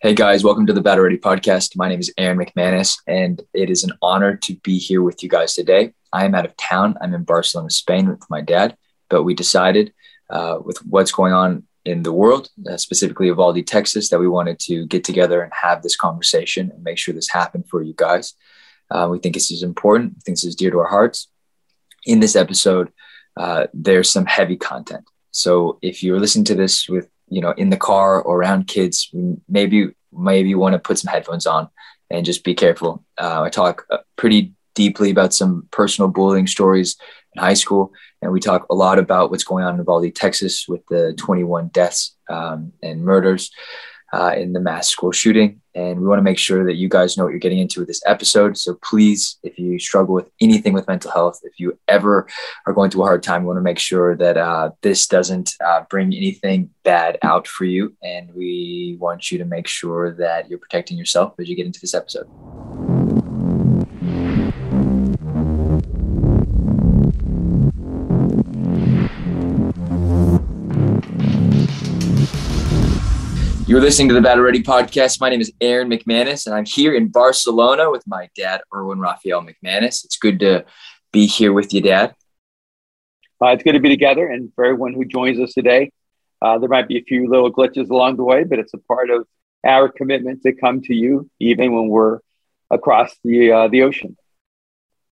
Hey guys, welcome to the Battle Ready podcast. My name is Aaron McManus, and it is an honor to be here with you guys today. I am out of town. I'm in Barcelona, Spain with my dad, but we decided uh, with what's going on in the world, uh, specifically Uvalde, Texas, that we wanted to get together and have this conversation and make sure this happened for you guys. Uh, we think this is important. We think this is dear to our hearts. In this episode, uh, there's some heavy content. So if you're listening to this with you know in the car or around kids maybe maybe you want to put some headphones on and just be careful uh, i talk uh, pretty deeply about some personal bullying stories in high school and we talk a lot about what's going on in Uvalde, Texas with the 21 deaths um, and murders uh, in the mass school shooting. And we want to make sure that you guys know what you're getting into with this episode. So please, if you struggle with anything with mental health, if you ever are going through a hard time, we want to make sure that uh, this doesn't uh, bring anything bad out for you. And we want you to make sure that you're protecting yourself as you get into this episode. You're listening to the Battle Ready podcast. My name is Aaron McManus, and I'm here in Barcelona with my dad, Erwin Raphael McManus. It's good to be here with you, Dad. Uh, it's good to be together, and for everyone who joins us today, uh, there might be a few little glitches along the way, but it's a part of our commitment to come to you, even when we're across the uh, the ocean.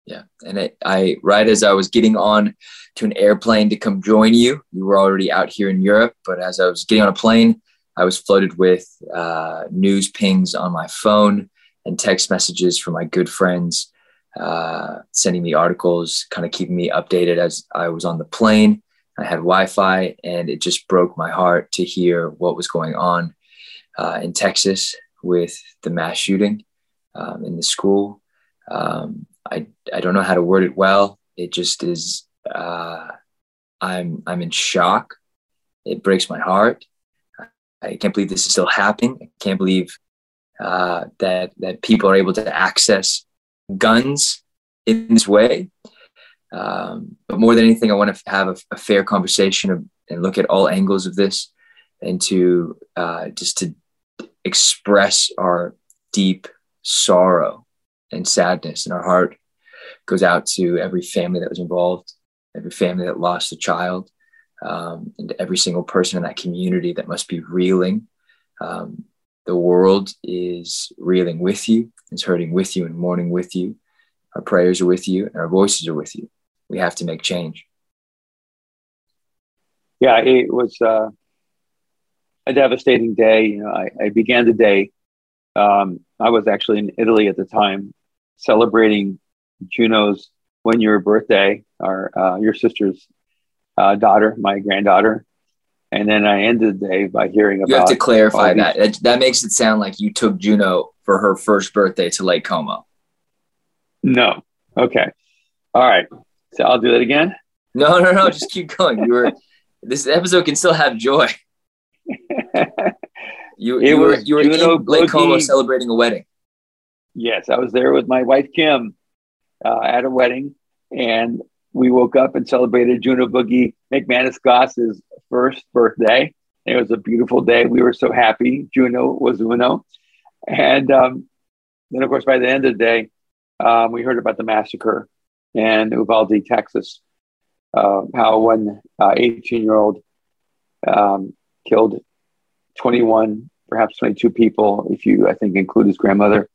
Yeah, and it, I right as I was getting on to an airplane to come join you, you were already out here in Europe. But as I was getting on a plane I was flooded with uh, news pings on my phone and text messages from my good friends, uh, sending me articles, kind of keeping me updated as I was on the plane. I had Wi Fi, and it just broke my heart to hear what was going on uh, in Texas with the mass shooting um, in the school. Um, I, I don't know how to word it well. It just is, uh, I'm, I'm in shock. It breaks my heart. I can't believe this is still happening. I can't believe uh, that that people are able to access guns in this way. Um, but more than anything, I want to have a, a fair conversation and look at all angles of this, and to uh, just to express our deep sorrow and sadness, and our heart goes out to every family that was involved, every family that lost a child, um, and every single person in that community that must be reeling. Um, the world is reeling with you, is hurting with you, and mourning with you. Our prayers are with you, and our voices are with you. We have to make change. Yeah, it was uh, a devastating day. You know, I, I began the day. Um, I was actually in Italy at the time, celebrating Juno's one-year birthday, our uh, your sister's uh, daughter, my granddaughter. And then I ended the day by hearing about. You have to clarify that. These- that. makes it sound like you took Juno for her first birthday to Lake Como. No. Okay. All right. So I'll do that again. No, no, no. just keep going. You were. This episode can still have joy. you, you were you were Juno in Lake Como celebrating a wedding. Yes, I was there with my wife Kim uh, at a wedding, and we woke up and celebrated Juno Boogie McManus Goss's first birthday. It was a beautiful day. We were so happy. Juno was Uno. And um, then, of course, by the end of the day, um, we heard about the massacre in Uvalde, Texas. Uh, how one 18 uh, year old um, killed 21, perhaps 22 people, if you, I think, include his grandmother,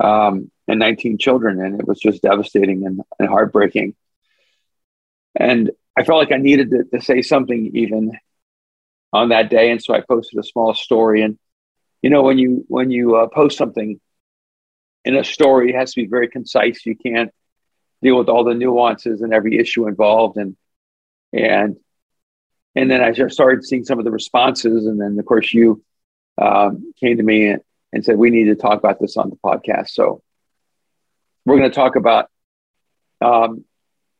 um, and 19 children. And it was just devastating and, and heartbreaking. And I felt like I needed to, to say something even on that day. And so I posted a small story. And, you know, when you, when you uh, post something in a story, it has to be very concise. You can't deal with all the nuances and every issue involved. And, and, and then I just started seeing some of the responses. And then, of course, you um, came to me and, and said, we need to talk about this on the podcast. So we're going to talk about um,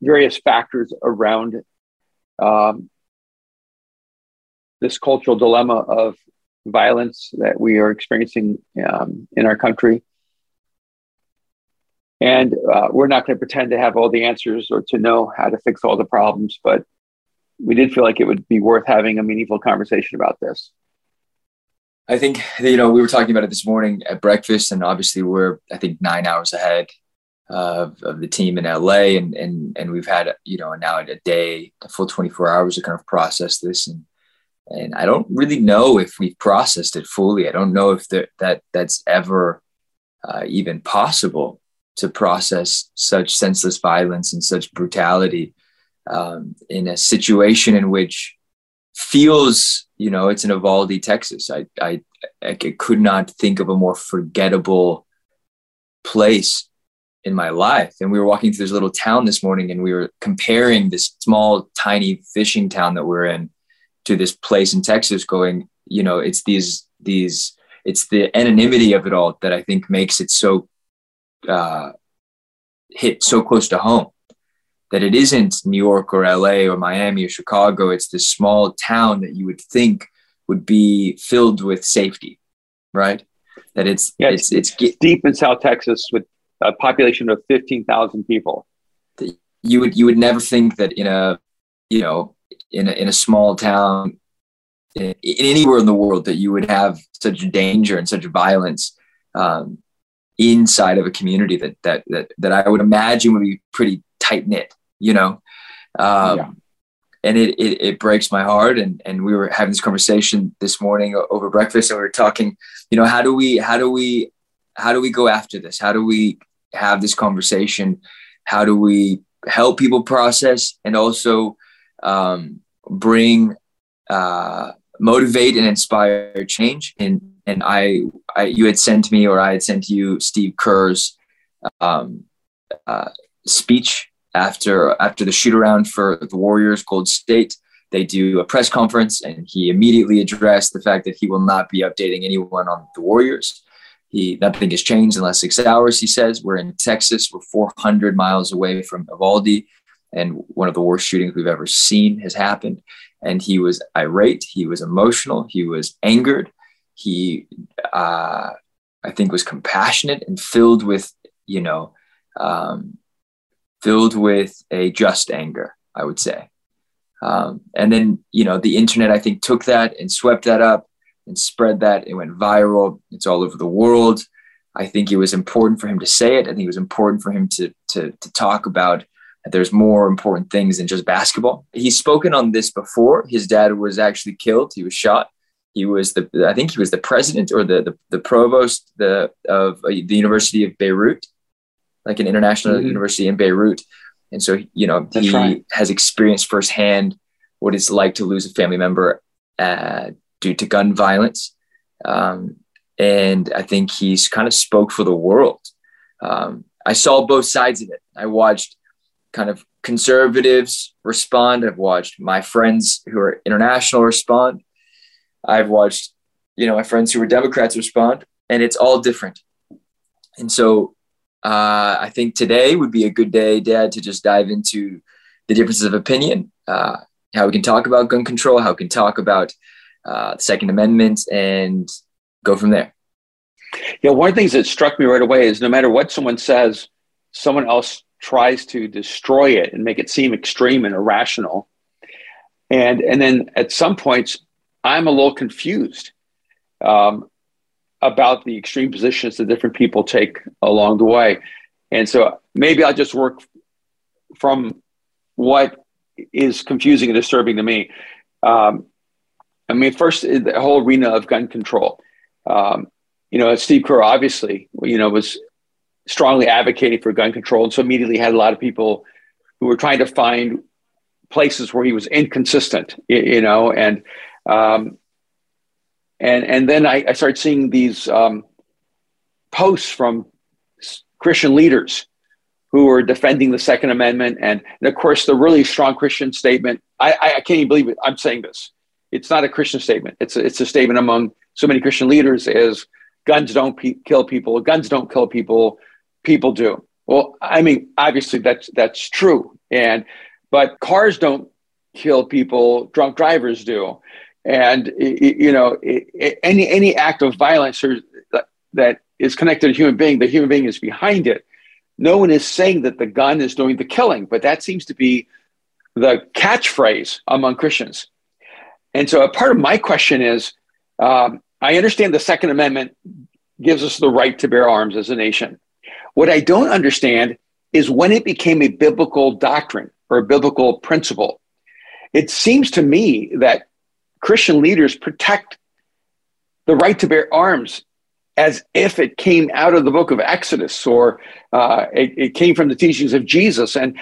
various factors around um, this cultural dilemma of violence that we are experiencing um, in our country. And uh, we're not going to pretend to have all the answers or to know how to fix all the problems, but we did feel like it would be worth having a meaningful conversation about this. I think you know we were talking about it this morning at breakfast, and obviously we're I think nine hours ahead of, of the team in LA, and and and we've had you know now a day, a full 24 hours to kind of process this, and and I don't really know if we've processed it fully. I don't know if there, that that's ever uh, even possible to process such senseless violence and such brutality um, in a situation in which feels, you know, it's in Uvalde, Texas. I, I, I could not think of a more forgettable place in my life. And we were walking through this little town this morning and we were comparing this small, tiny fishing town that we're in to this place in Texas going, you know, it's these, these, it's the anonymity of it all that I think makes it so uh, hit so close to home that it isn't New York or LA or Miami or Chicago. It's this small town that you would think would be filled with safety, right? That it's yeah, it's, it's, it's deep in South Texas with a population of fifteen thousand people. You would you would never think that in a you know in a, in a small town in, in anywhere in the world that you would have such danger and such violence um, inside of a community that that that that I would imagine would be pretty tight knit, you know. Um, yeah. And it, it, it breaks my heart. And and we were having this conversation this morning over breakfast, and we were talking, you know, how do we how do we how do we go after this? How do we have this conversation? How do we help people process and also um, bring uh, motivate and inspire change and and I, I you had sent me or I had sent you Steve Kerr's um, uh, speech after after the shoot around for the Warriors Golden State. They do a press conference, and he immediately addressed the fact that he will not be updating anyone on the Warriors. He nothing has changed in the last six hours. He says we're in Texas. We're 400 miles away from Uvalde, and one of the worst shootings we've ever seen has happened. And he was irate. He was emotional. He was angered he uh, i think was compassionate and filled with you know um, filled with a just anger i would say um, and then you know the internet i think took that and swept that up and spread that. It went viral. It's all over the world. I think it was important for him to say it i think it was important for him to to, to talk about that there's more important things than just basketball. He's spoken on this before. His dad was actually killed. He was shot. He was the I think he was the president or the the, the provost the of uh, the University of Beirut, like an international mm-hmm. university in Beirut, and so you know That's he right. has experienced firsthand what it's like to lose a family member uh, due to gun violence, um, and I think he's kind of spoke for the world. Um, I saw both sides of it. I watched kind of conservatives respond. I've watched my friends who are international respond I've watched, you know, my friends who were Democrats respond, and it's all different. And so uh, I think today would be a good day, Dad, to just dive into the differences of opinion, uh, how we can talk about gun control, how we can talk about uh, the Second Amendment, and go from there. Yeah, one of the things that struck me right away is no matter what someone says, someone else tries to destroy it and make it seem extreme and irrational. And and then at some points, I'm a little confused um, about the extreme positions that different people take along the way. And so maybe I'll just work from what is confusing and disturbing to me. Um, I mean, first, the whole arena of gun control. Um, you know, Steve Kerr obviously, you know, was strongly advocating for gun control. And so immediately had a lot of people who were trying to find places where he was inconsistent, you know, and um, and and then I, I started seeing these um, posts from Christian leaders who were defending the Second Amendment, and, and of course the really strong Christian statement. I, I, I can't even believe it. I'm saying this. It's not a Christian statement. It's a, it's a statement among so many Christian leaders is guns don't pe- kill people. Guns don't kill people. People do. Well, I mean, obviously that's that's true, and but cars don't kill people. Drunk drivers do and you know any any act of violence or that is connected to a human being the human being is behind it no one is saying that the gun is doing the killing but that seems to be the catchphrase among christians and so a part of my question is um, I understand the Second Amendment gives us the right to bear arms as a nation. What I don't understand is when it became a biblical doctrine or a biblical principle. It seems to me that Christian leaders protect the right to bear arms as if it came out of the book of Exodus or uh, it, it, came from the teachings of Jesus. And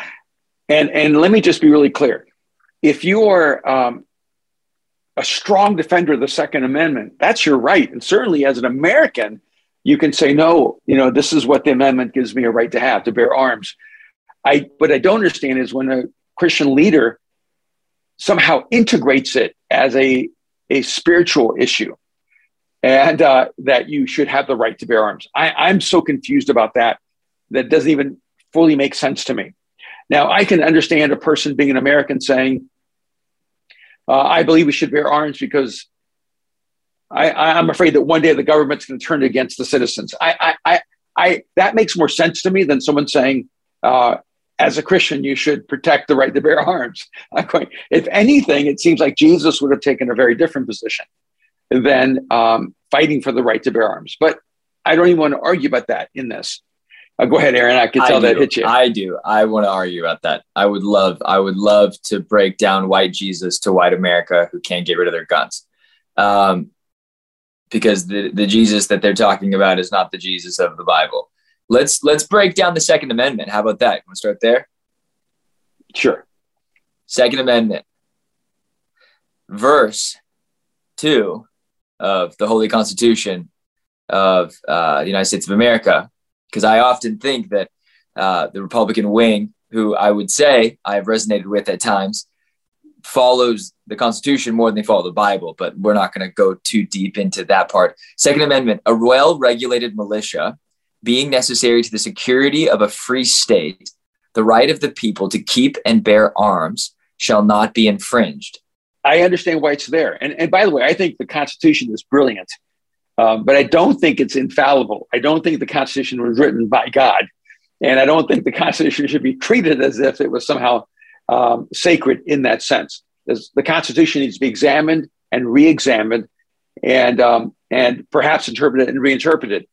and and let me just be really clear: if you are um, a strong defender of the Second Amendment, that's your right. And certainly, as an American, you can say no. You know, this is what the amendment gives me a right to have to bear arms. I what I don't understand is when a Christian leader somehow integrates it as a a spiritual issue and uh, that you should have the right to bear arms. I, I'm so confused about that. That doesn't even fully make sense to me. Now, I can understand a person being an American saying, uh, I believe we should bear arms because I, am afraid that one day the government's going to turn against the citizens. I, I, I, I, that makes more sense to me than someone saying, uh, as a Christian, you should protect the right to bear arms. Going, if anything, it seems like Jesus would have taken a very different position than um, fighting for the right to bear arms. But I don't even want to argue about that in this. Uh, go ahead, Aaron. I can tell I that hit you. I do. I want to argue about that. I would love. I would love to break down white Jesus to white America who can't get rid of their guns, um, because the the Jesus that they're talking about is not the Jesus of the Bible. Let's let's break down the Second Amendment. How about that? You want to start there? Sure. Second Amendment, verse two of the Holy Constitution of uh, the United States of America, because I often think that uh, the Republican wing, who I would say I've resonated with at times, follows the Constitution more than they follow the Bible, but we're not going to go too deep into that part. Second Amendment a well regulated militia being necessary to the security of a free state, the right of the people to keep and bear arms shall not be infringed. I understand why it's there. And, and by the way, I think the Constitution is brilliant, um, but I don't think it's infallible. I don't think the Constitution was written by God. And I don't think the Constitution should be treated as if it was somehow um, sacred in that sense. The Constitution needs to be examined and re examined and, um, and perhaps interpreted and reinterpreted.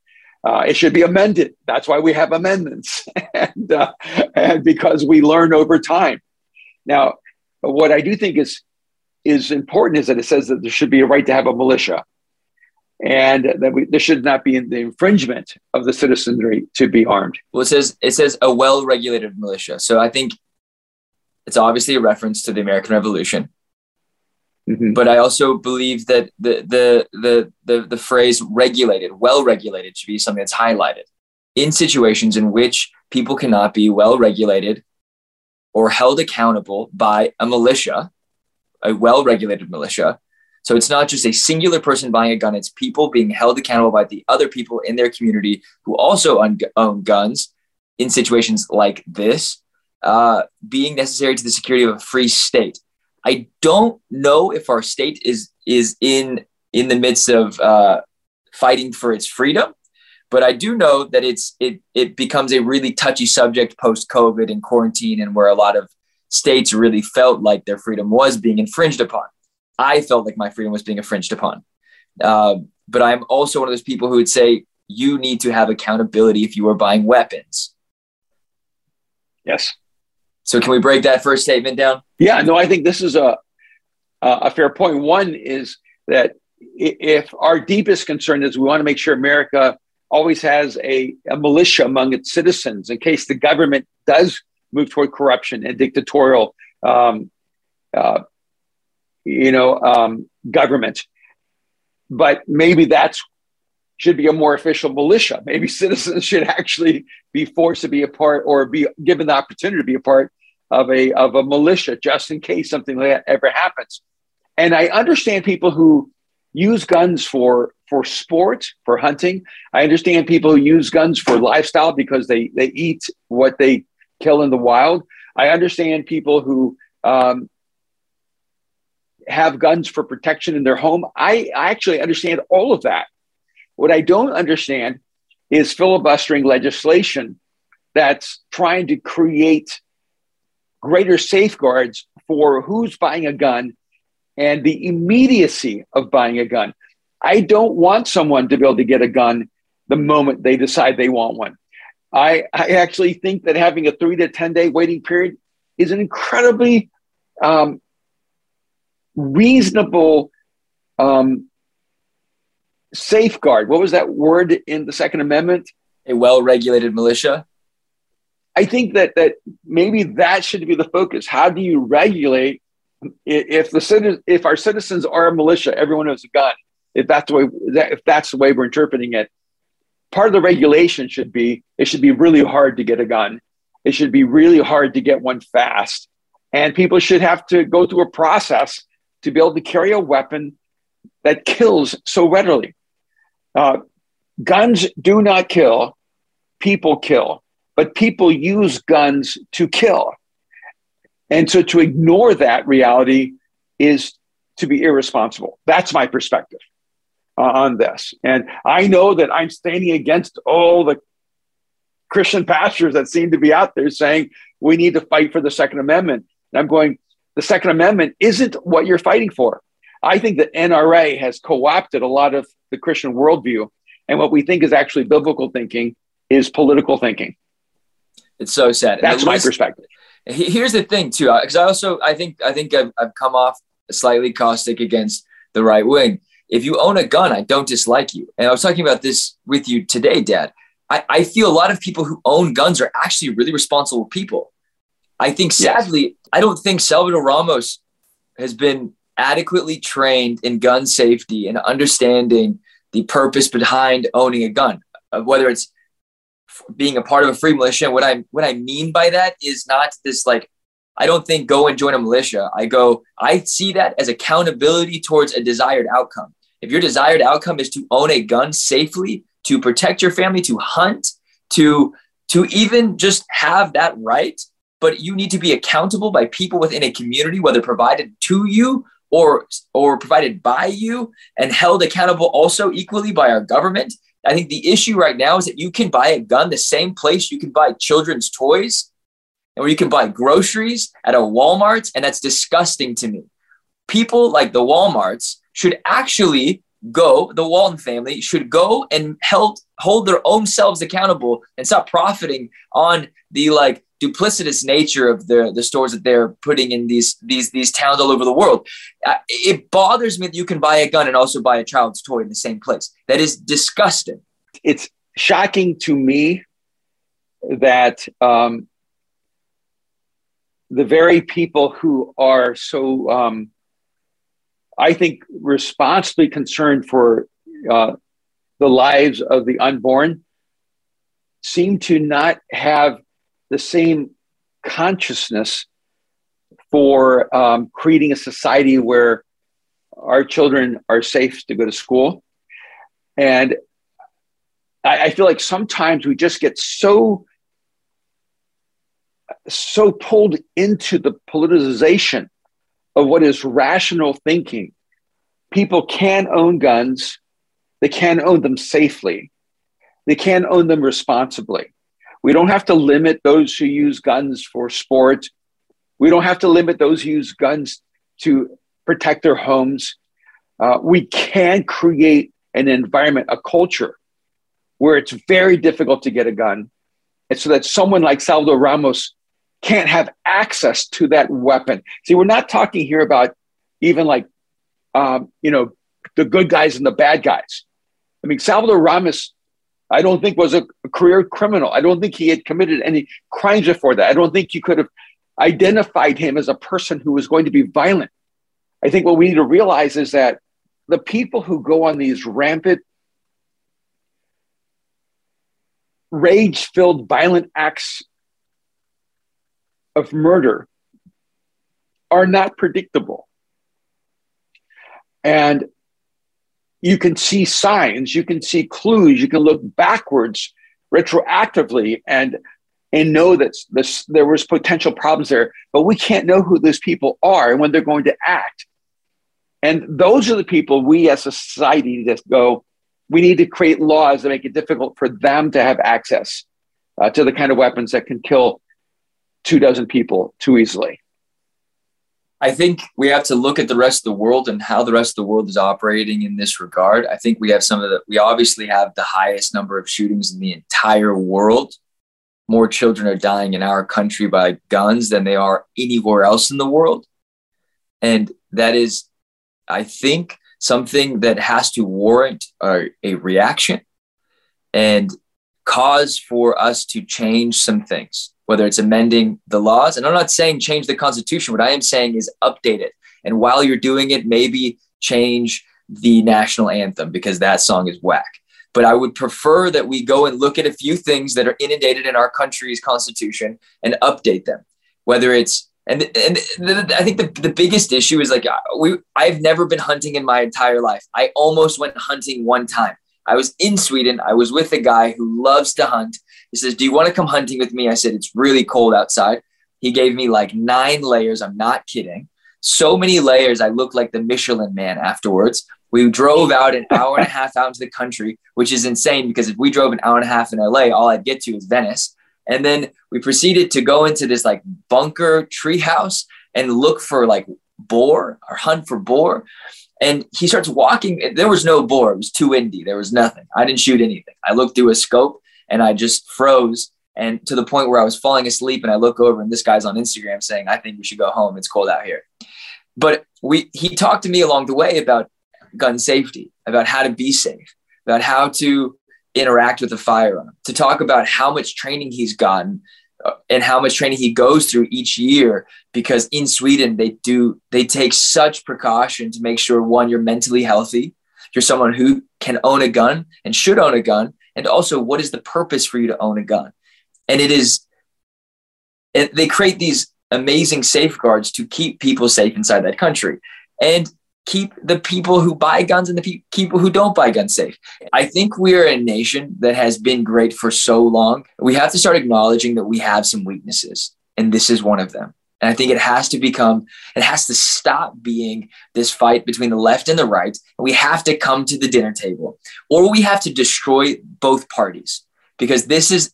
Uh, it should be amended. That's why we have amendments, and, uh, and because we learn over time. Now, what I do think is is important is that it says that there should be a right to have a militia, and that we, there should not be in the infringement of the citizenry to be armed. Well, it says it says a well-regulated militia. So I think it's obviously a reference to the American Revolution. Mm-hmm. But I also believe that the, the the the the phrase regulated, well regulated, should be something that's highlighted in situations in which people cannot be well regulated or held accountable by a militia a well regulated militia. So it's not just a singular person buying a gun, it's people being held accountable by the other people in their community who also own guns in situations like this, uh, being necessary to the security of a free state. I don't know if our state is is in in the midst of uh, fighting for its freedom, but I do know that it's it it becomes a really touchy subject post COVID and quarantine, and where a lot of states really felt like their freedom was being infringed upon. I felt like my freedom was being infringed upon. Uh, but I'm also one of those people who would say you need to have accountability if you are buying weapons. Yes. So can we break that first statement down? Yeah, no, I think this is a a fair point. One is that if our deepest concern is we want to make sure America always has a, a militia among its citizens in case the government does move toward corruption and dictatorial, um, uh, you know, um, government. But maybe that's should be a more official militia. Maybe citizens should actually be forced to be a part or be given the opportunity to be a part of a of a militia just in case something like that ever happens. And I understand people who use guns for for sport, for hunting. I understand people who use guns for lifestyle because they they eat what they kill in the wild. I understand people who um, have guns for protection in their home. I, I actually understand all of that. What I don't understand is filibustering legislation that's trying to create greater safeguards for who's buying a gun and the immediacy of buying a gun. I don't want someone to be able to get a gun the moment they decide they want one. I, I actually think that having a three to 10 day waiting period is an incredibly um, reasonable um, safeguard. What was that word in the Second Amendment? A well regulated militia. I think that that maybe that should be the focus. How do you regulate if the if our citizens are a militia, everyone has a gun. If that's the way if that's the way we're interpreting it, part of the regulation should be it should be really hard to get a gun. It should be really hard to get one fast, and people should have to go through a process to be able to carry a weapon that kills so readily. Uh, guns do not kill; people kill but people use guns to kill. And so to ignore that reality is to be irresponsible. That's my perspective uh, on this. And I know that I'm standing against all the Christian pastors that seem to be out there saying we need to fight for the Second Amendment. And I'm going, the Second Amendment isn't what you're fighting for. I think the NRA has co opted a lot of the Christian worldview. And what we think is actually biblical thinking is political thinking. It's so sad. That's my perspective. Here's the thing too, uh, because I also I think I think I've, I've come off slightly caustic against the right wing. If you own a gun, I don't dislike you. And I was talking about this with you today, Dad. I, I feel a lot of people who own guns are actually really responsible people. I think sadly, yes. I don't think Salvador Ramos has been adequately trained in gun safety and understanding the purpose behind owning a gun, uh, whether it's being a part of a free militia. And what I what I mean by that is not this like I don't think go and join a militia. I go I see that as accountability towards a desired outcome. If your desired outcome is to own a gun safely, to protect your family, to hunt, to to even just have that right, but you need to be accountable by people within a community, whether provided to you or or provided by you and held accountable also equally by our government I think the issue right now is that you can buy a gun the same place you can buy children's toys and where you can buy groceries at a Walmart. And that's disgusting to me. People like the Walmarts should actually go, the Walton family should go and help hold their own selves accountable and stop profiting on the like duplicitous nature of the the stores that they're putting in these these these towns all over the world. Uh, it bothers me that you can buy a gun and also buy a child's toy in the same place. That is disgusting. It's shocking to me that um, the very people who are so, um, I think, responsibly concerned for uh, the lives of the unborn seem to not have the same consciousness for um, creating a society where our children are safe to go to school. And I, I feel like sometimes we just get so so pulled into the politicization of what is rational thinking. People can own guns, they can own them safely, they can own them responsibly. We don't have to limit those who use guns for sport. We don't have to limit those who use guns to protect their homes. Uh, we can create an environment, a culture where it's very difficult to get a gun. And so that someone like Salvador Ramos can't have access to that weapon. See, we're not talking here about even like, um, you know, the good guys and the bad guys. I mean, Salvador Ramos I don't think was a, career criminal. I don't think he had committed any crimes before that. I don't think you could have identified him as a person who was going to be violent. I think what we need to realize is that the people who go on these rampant, rage filled, violent acts of murder are not predictable. And you can see signs, you can see clues, you can look backwards retroactively and and know that this, there was potential problems there, but we can't know who those people are and when they're going to act. And those are the people we as a society just go, we need to create laws that make it difficult for them to have access uh, to the kind of weapons that can kill two dozen people too easily. I think we have to look at the rest of the world and how the rest of the world is operating in this regard. I think we have some of the, we obviously have the highest number of shootings in the entire world. More children are dying in our country by guns than they are anywhere else in the world. And that is, I think, something that has to warrant a, a reaction and cause for us to change some things whether it's amending the laws. And I'm not saying change the Constitution. What I am saying is update it. And while you're doing it, maybe change the national anthem because that song is whack. But I would prefer that we go and look at a few things that are inundated in our country's constitution and update them. Whether it's and and I think the, the biggest issue is like uh, we I've never been hunting in my entire life. I almost went hunting one time. I was in Sweden. I was with a guy who loves to hunt he says, Do you want to come hunting with me? I said, It's really cold outside. He gave me like nine layers. I'm not kidding. So many layers. I looked like the Michelin man afterwards. We drove out an hour and a half out into the country, which is insane because if we drove an hour and a half in LA, all I'd get to is Venice. And then we proceeded to go into this like bunker treehouse and look for like boar or hunt for boar. And he starts walking. There was no boar. It was too windy. There was nothing. I didn't shoot anything. I looked through a scope and I just froze. And to the point where I was falling asleep, and I look over, and this guy's on Instagram saying, "I think we should go home. It's cold out here." But we he talked to me along the way about gun safety, about how to be safe, about how to interact with a firearm, to talk about how much training he's gotten uh, and how much training he goes through each year because in Sweden they do they take such precaution to make sure one you're mentally healthy you're someone who can own a gun and should own a gun and also what is the purpose for you to own a gun and it is and they create these amazing safeguards to keep people safe inside that country and keep the people who buy guns and the pe- people who don't buy guns safe. I think we are a nation that has been great for so long. We have to start acknowledging that we have some weaknesses, and this is one of them. And I think it has to become, it has to stop being this fight between the left and the right. And we have to come to the dinner table, or we have to destroy both parties because this is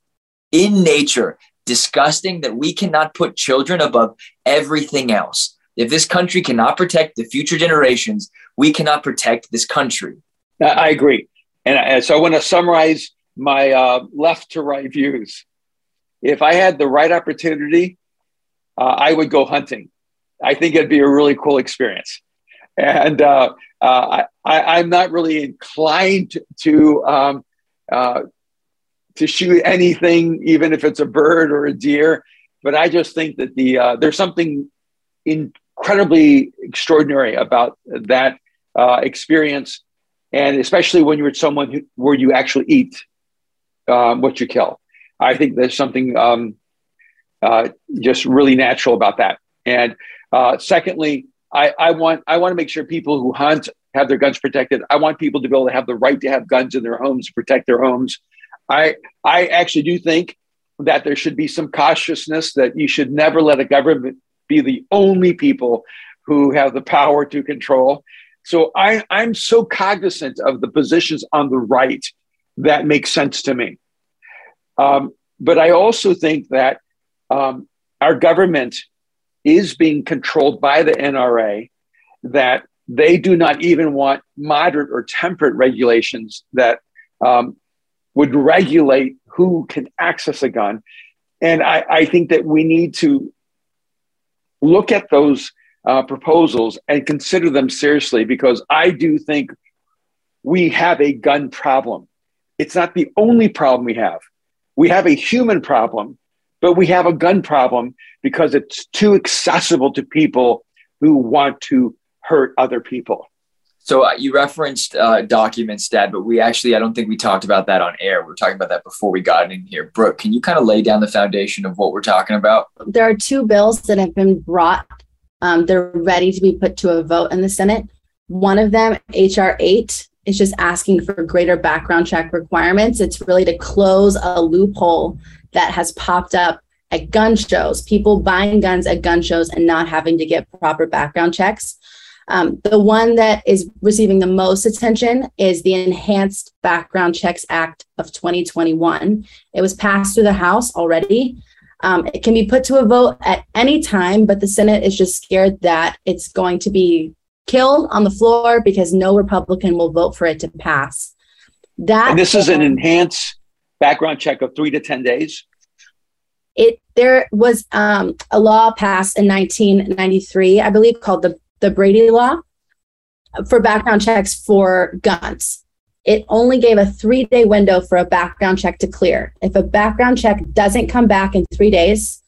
in nature disgusting that we cannot put children above everything else. If this country cannot protect the future generations, we cannot protect this country. I agree. And so I want to summarize my uh, left to right views. If I had the right opportunity, uh, I would go hunting. I think it'd be a really cool experience. And uh, uh, I, am not really inclined to um, uh, to shoot anything, even if it's a bird or a deer. But I just think that the uh, there's something incredibly extraordinary about that experience, and especially when you're someone who, where you actually eat um, what you kill. I think there's something um, uh, just really natural about that. And uh, secondly, I, I, want I want to make sure people who hunt have their guns protected. I want people to be able to have the right to have guns in their homes, to protect their homes. I I actually do think that there should be some cautiousness that you should never let a government be the only people who have the power to control. So I, I'm so cognizant of the positions on the right that make sense to me. Um, but I also think that um, our government is being controlled by the NRA, that they do not even want moderate or temperate regulations that um, would regulate who can access a gun. And I, I think that we need to look at those uh, proposals and consider them seriously because I do think we have a gun problem. It's not the only problem we have. We have a human problem but we have a gun problem because it's too accessible to people who want to hurt other people. So uh, you referenced uh, documents, Dad, but we actually, I don't think we talked about that on air. We were talking about that before we got in here. Brooke, can you kind of lay down the foundation of what we're talking about? There are two bills that have been brought. Um, they're ready to be put to a vote in the Senate. One of them, HR 8, is just asking for greater background check requirements. It's really to close a loophole that has popped up at gun shows, people buying guns at gun shows and not having to get proper background checks. Um, the one that is receiving the most attention is the Enhanced Background Checks Act of 2021. It was passed through the House already. Um, it can be put to a vote at any time, but the Senate is just scared that it's going to be killed on the floor because no Republican will vote for it to pass. That and this is an enhanced background check of three to ten days. It there was um, a law passed in 1993, I believe, called the the Brady Law for background checks for guns it only gave a three day window for a background check to clear. If a background check doesn't come back in three days,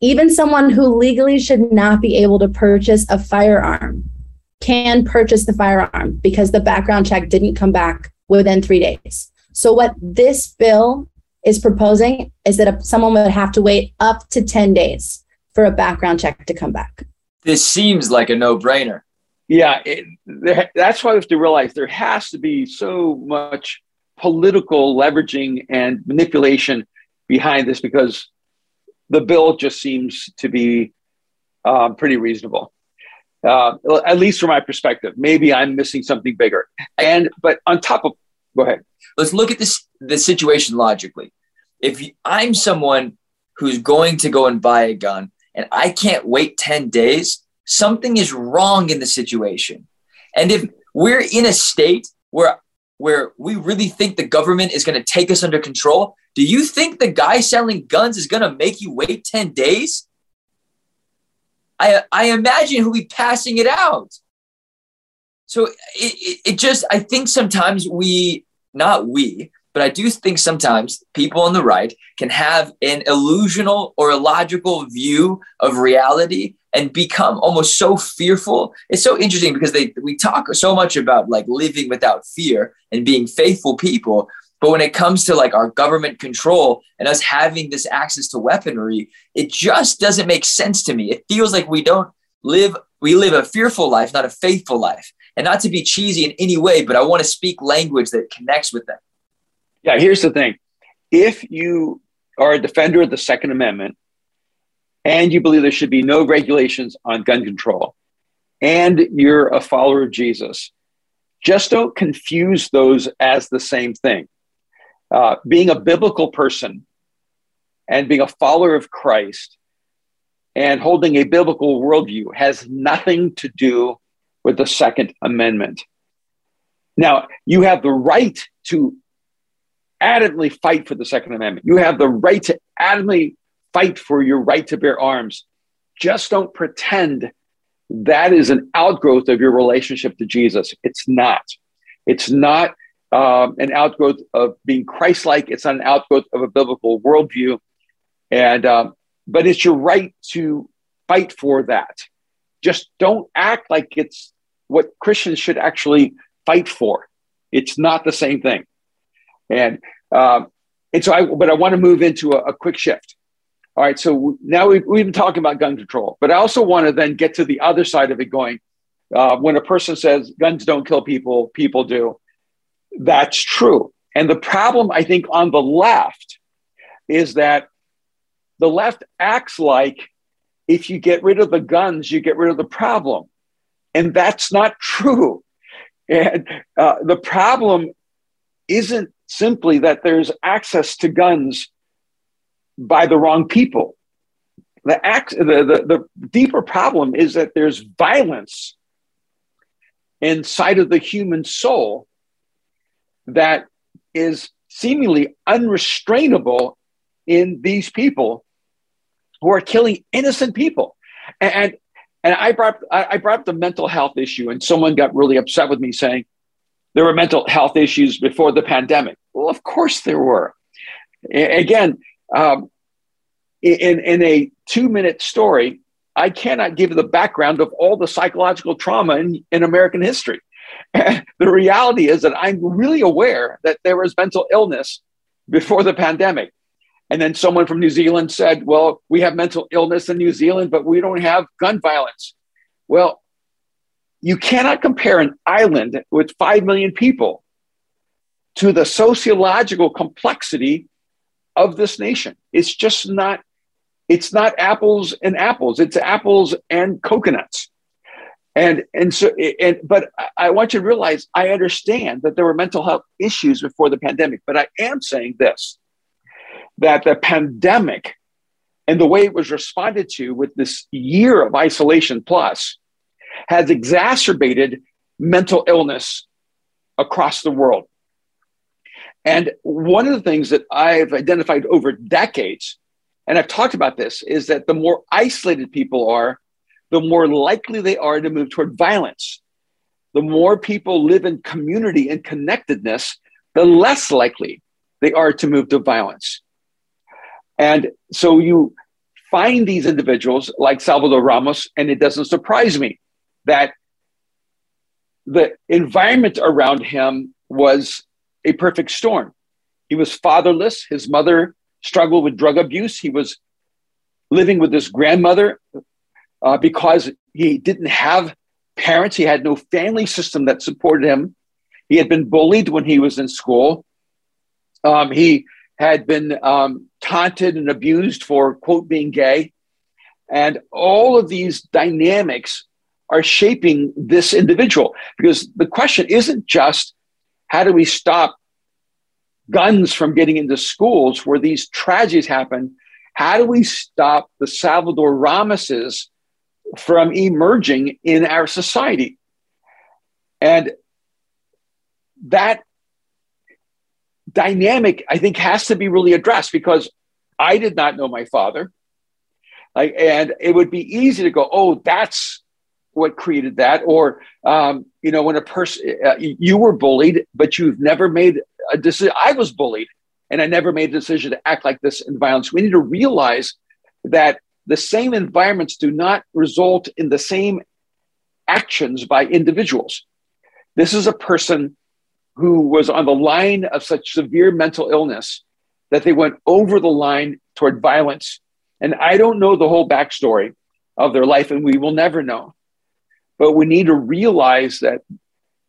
even someone who legally should not be able to purchase a firearm can purchase the firearm because the background check didn't come back within three days. So, what this bill is proposing is that someone would have to wait up to 10 days for a background check to come back. This seems like a no brainer yeah, it, there, that's why we have to realize there has to be so much political leveraging and manipulation behind this because the bill just seems to be um, pretty reasonable. Uh, at least from my perspective, maybe I'm missing something bigger. And but on top of, go ahead. Let's look at this the situation logically. If I'm someone who's going to go and buy a gun and I can't wait ten days, something is wrong in the situation. And if we're in a state where where we really think the government is going to take us under control, do you think the guy selling guns is going to make you wait 10 days? I, I imagine he'll be passing it out. So it, it, it just, I think sometimes we, not we, but I do think sometimes people on the right can have an illusional or illogical view of reality and become almost so fearful. It's so interesting because they we talk so much about like living without fear and being faithful people, but when it comes to like our government control and us having this access to weaponry, it just doesn't make sense to me. It feels like we don't live we live a fearful life, not a faithful life. And not to be cheesy in any way, but I want to speak language that connects with them. Yeah, here's the thing. If you are a defender of the Second Amendment, and you believe there should be no regulations on gun control, and you're a follower of Jesus, just don't confuse those as the same thing. Uh, being a biblical person and being a follower of Christ and holding a biblical worldview has nothing to do with the Second Amendment. Now, you have the right to adamantly fight for the Second Amendment. You have the right to adamantly fight for your right to bear arms. Just don't pretend that is an outgrowth of your relationship to Jesus. It's not. It's not um, an outgrowth of being Christ-like. It's not an outgrowth of a biblical worldview, and um, but it's your right to fight for that. Just don't act like it's what Christians should actually fight for. It's not the same thing, and um, and so I. But I want to move into a, a quick shift. All right, so now we've, we've been talking about gun control, but I also want to then get to the other side of it going. Uh, when a person says guns don't kill people, people do. That's true. And the problem, I think, on the left is that the left acts like if you get rid of the guns, you get rid of the problem. And that's not true. And uh, the problem isn't simply that there's access to guns by the wrong people. The, act, the, the, the deeper problem is that there's violence inside of the human soul that is seemingly unrestrainable in these people who are killing innocent people. And, and I brought, I brought up the mental health issue, and someone got really upset with me saying there were mental health issues before the pandemic. Well, of course there were. Again, um, in, in a two minute story, I cannot give the background of all the psychological trauma in, in American history. the reality is that I'm really aware that there was mental illness before the pandemic. And then someone from New Zealand said, Well, we have mental illness in New Zealand, but we don't have gun violence. Well, you cannot compare an island with 5 million people to the sociological complexity of this nation. It's just not it's not apples and apples it's apples and coconuts and and so and but i want you to realize i understand that there were mental health issues before the pandemic but i am saying this that the pandemic and the way it was responded to with this year of isolation plus has exacerbated mental illness across the world. And one of the things that I've identified over decades, and I've talked about this, is that the more isolated people are, the more likely they are to move toward violence. The more people live in community and connectedness, the less likely they are to move to violence. And so you find these individuals like Salvador Ramos, and it doesn't surprise me that the environment around him was a perfect storm. He was fatherless. His mother struggled with drug abuse. He was living with his grandmother uh, because he didn't have parents. He had no family system that supported him. He had been bullied when he was in school. Um, he had been um, taunted and abused for, quote, being gay. And all of these dynamics are shaping this individual because the question isn't just how do we stop guns from getting into schools where these tragedies happen? How do we stop the Salvador Ramoses from emerging in our society? And that dynamic, I think, has to be really addressed because I did not know my father. Like, and it would be easy to go, oh, that's what created that. Or um, you know when a person uh, you were bullied but you've never made a decision i was bullied and i never made a decision to act like this in violence. We need to realize that the same environments do not result in the same actions by individuals. This is a person who was on the line of such severe mental illness that they went over the line toward violence and i don't know the whole backstory of their life and we will never know but we need to realize that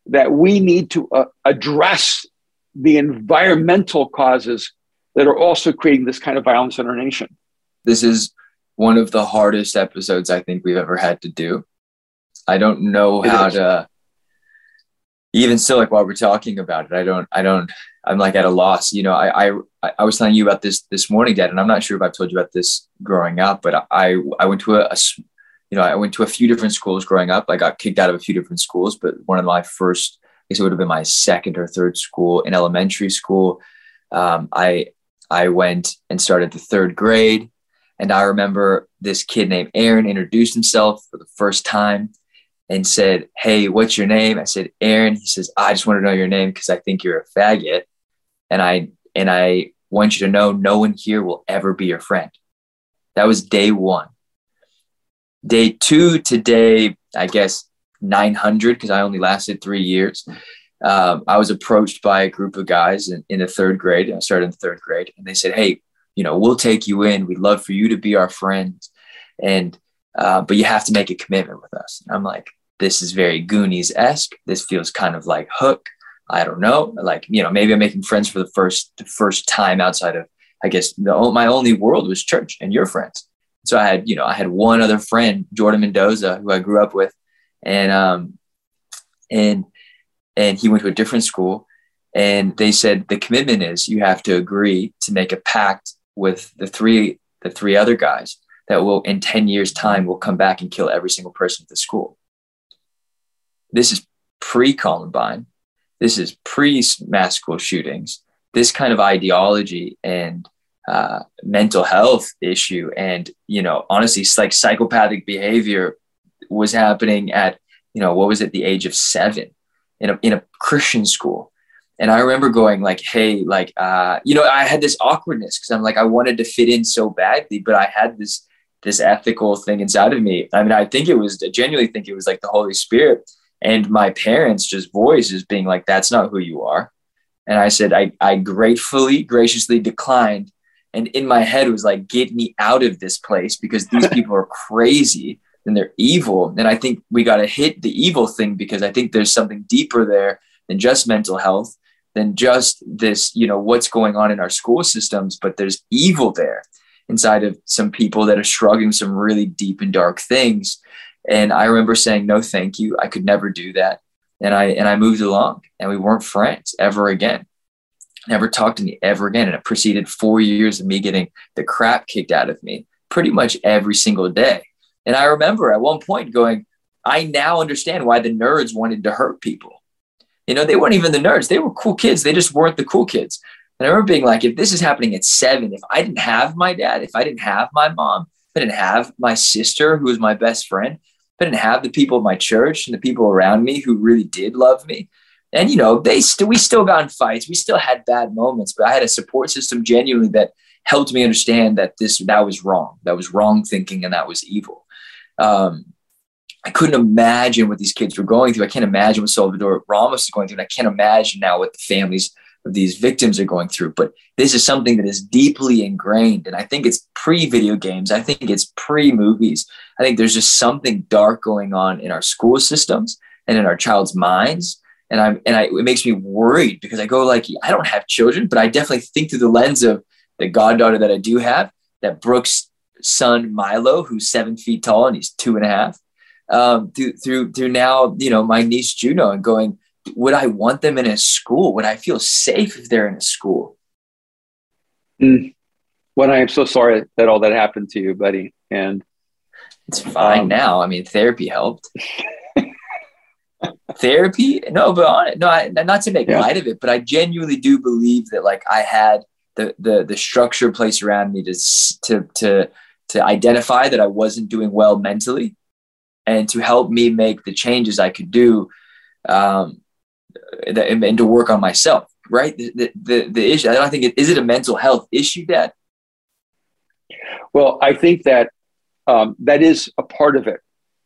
that we need to uh, address the environmental causes that are also creating this kind of violence in our nation. This is one of the hardest episodes I think we've ever had to do. I don't know how to even still like while we're talking about it, I don't I don't I'm like at a loss. You know, I I I I was telling you about this this morning, Dad, and I'm not sure if I've told you about this growing up, but I I went to a, a you know, I went to a few different schools growing up. I got kicked out of a few different schools, but one of my first, I guess it would have been my second or third school in elementary school. Um, I I went and started the third grade, and I remember this kid named Aaron introduced himself for the first time and said, "Hey, what's your name?" I said, "Aaron." He says, "I just want to know your name because I think you're a faggot," and I and I want you to know no one here will ever be your friend. That was day one day two to day, I guess, 900, because I only lasted three years. Um, I was approached by a group of guys in, in the third grade. I started in the third grade, and they said, "Hey, you know, we'll take you in. We'd love for you to be our friends, and uh, but you have to make a commitment with us." And I'm like, "This is very Goonies esque. This feels kind of like Hook. I don't know. Like, you know, maybe I'm making friends for the first the first time outside of, I guess, the, my only world was church and your friends." so I had, you know, I had one other friend, Jordan Mendoza, who I grew up with, and um, and and he went to a different school, and they said the commitment is you have to agree to make a pact with the three the three other guys that will in 10 years time will come back and kill every single person at the school this is pre columbine this is pre mass school shootings this kind of ideology and uh, mental health issue and you know honestly like psychopathic behavior was happening at you know what was it the age of seven in a, in a christian school. And i remember going like hey like uh, you know i had this awkwardness because i'm like i wanted to fit in so badly but i had this this ethical thing inside of me. I mean i think it was I genuinely think it was like the holy spirit and my parents just voice is being like that's not who you are and i said i i gratefully graciously declined and in my head, was like, get me out of this place because these people are crazy and they're evil. And I think we got to hit the evil thing because I think there's something deeper there than just mental health, than just this, you know, what's going on in our school systems, but there's evil there inside of some people that are struggling some really deep and dark things. And I remember saying, no, thank you. I could never do that. And I, and I moved along and we weren't friends ever again never talked to me ever again. And it preceded four years of me getting the crap kicked out of me pretty much every single day. And I remember at one point going, I now understand why the nerds wanted to hurt people. You know, they weren't even the nerds. They were cool kids. They just weren't the cool kids. And I remember being like, if this is happening at seven, if I didn't have my dad, if I didn't have my mom, if I didn't have my sister, who was my best friend, I didn't have the people of my church and the people around me who really did love me, and you know, they still we still got in fights. We still had bad moments, but I had a support system genuinely that helped me understand that this that was wrong. That was wrong thinking, and that was evil. Um, I couldn't imagine what these kids were going through. I can't imagine what Salvador Ramos is going through, and I can't imagine now what the families these victims are going through. But this is something that is deeply ingrained, and I think it's pre-video games. I think it's pre-movies. I think there's just something dark going on in our school systems and in our child's minds and I'm and I, it makes me worried because I go like I don't have children, but I definitely think through the lens of the goddaughter that I do have, that Brooke's son Milo, who's seven feet tall and he's two and a half, um, through through through now you know my niece Juno and going, would I want them in a school? Would I feel safe if they're in a school? Mm. Well, I am so sorry that all that happened to you, buddy, and it's fine um, now. I mean, therapy helped. therapy no but on it no I, not to make yeah. light of it but i genuinely do believe that like i had the the the structure placed around me to to to to identify that i wasn't doing well mentally and to help me make the changes i could do um and, and to work on myself right the, the the issue i don't think it is it a mental health issue dad well i think that um, that is a part of it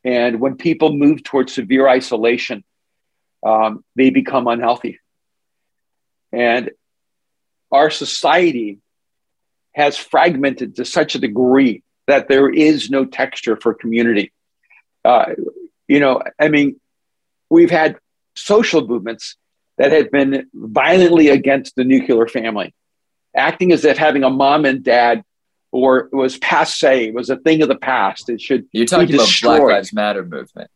and when people move towards severe isolation, um, they become unhealthy. And our society has fragmented to such a degree that there is no texture for community. Uh, you know, I mean, we've had social movements that had been violently against the nuclear family, acting as if having a mom and dad or was passe, was a thing of the past. It should You're talking about Black Lives Matter movement.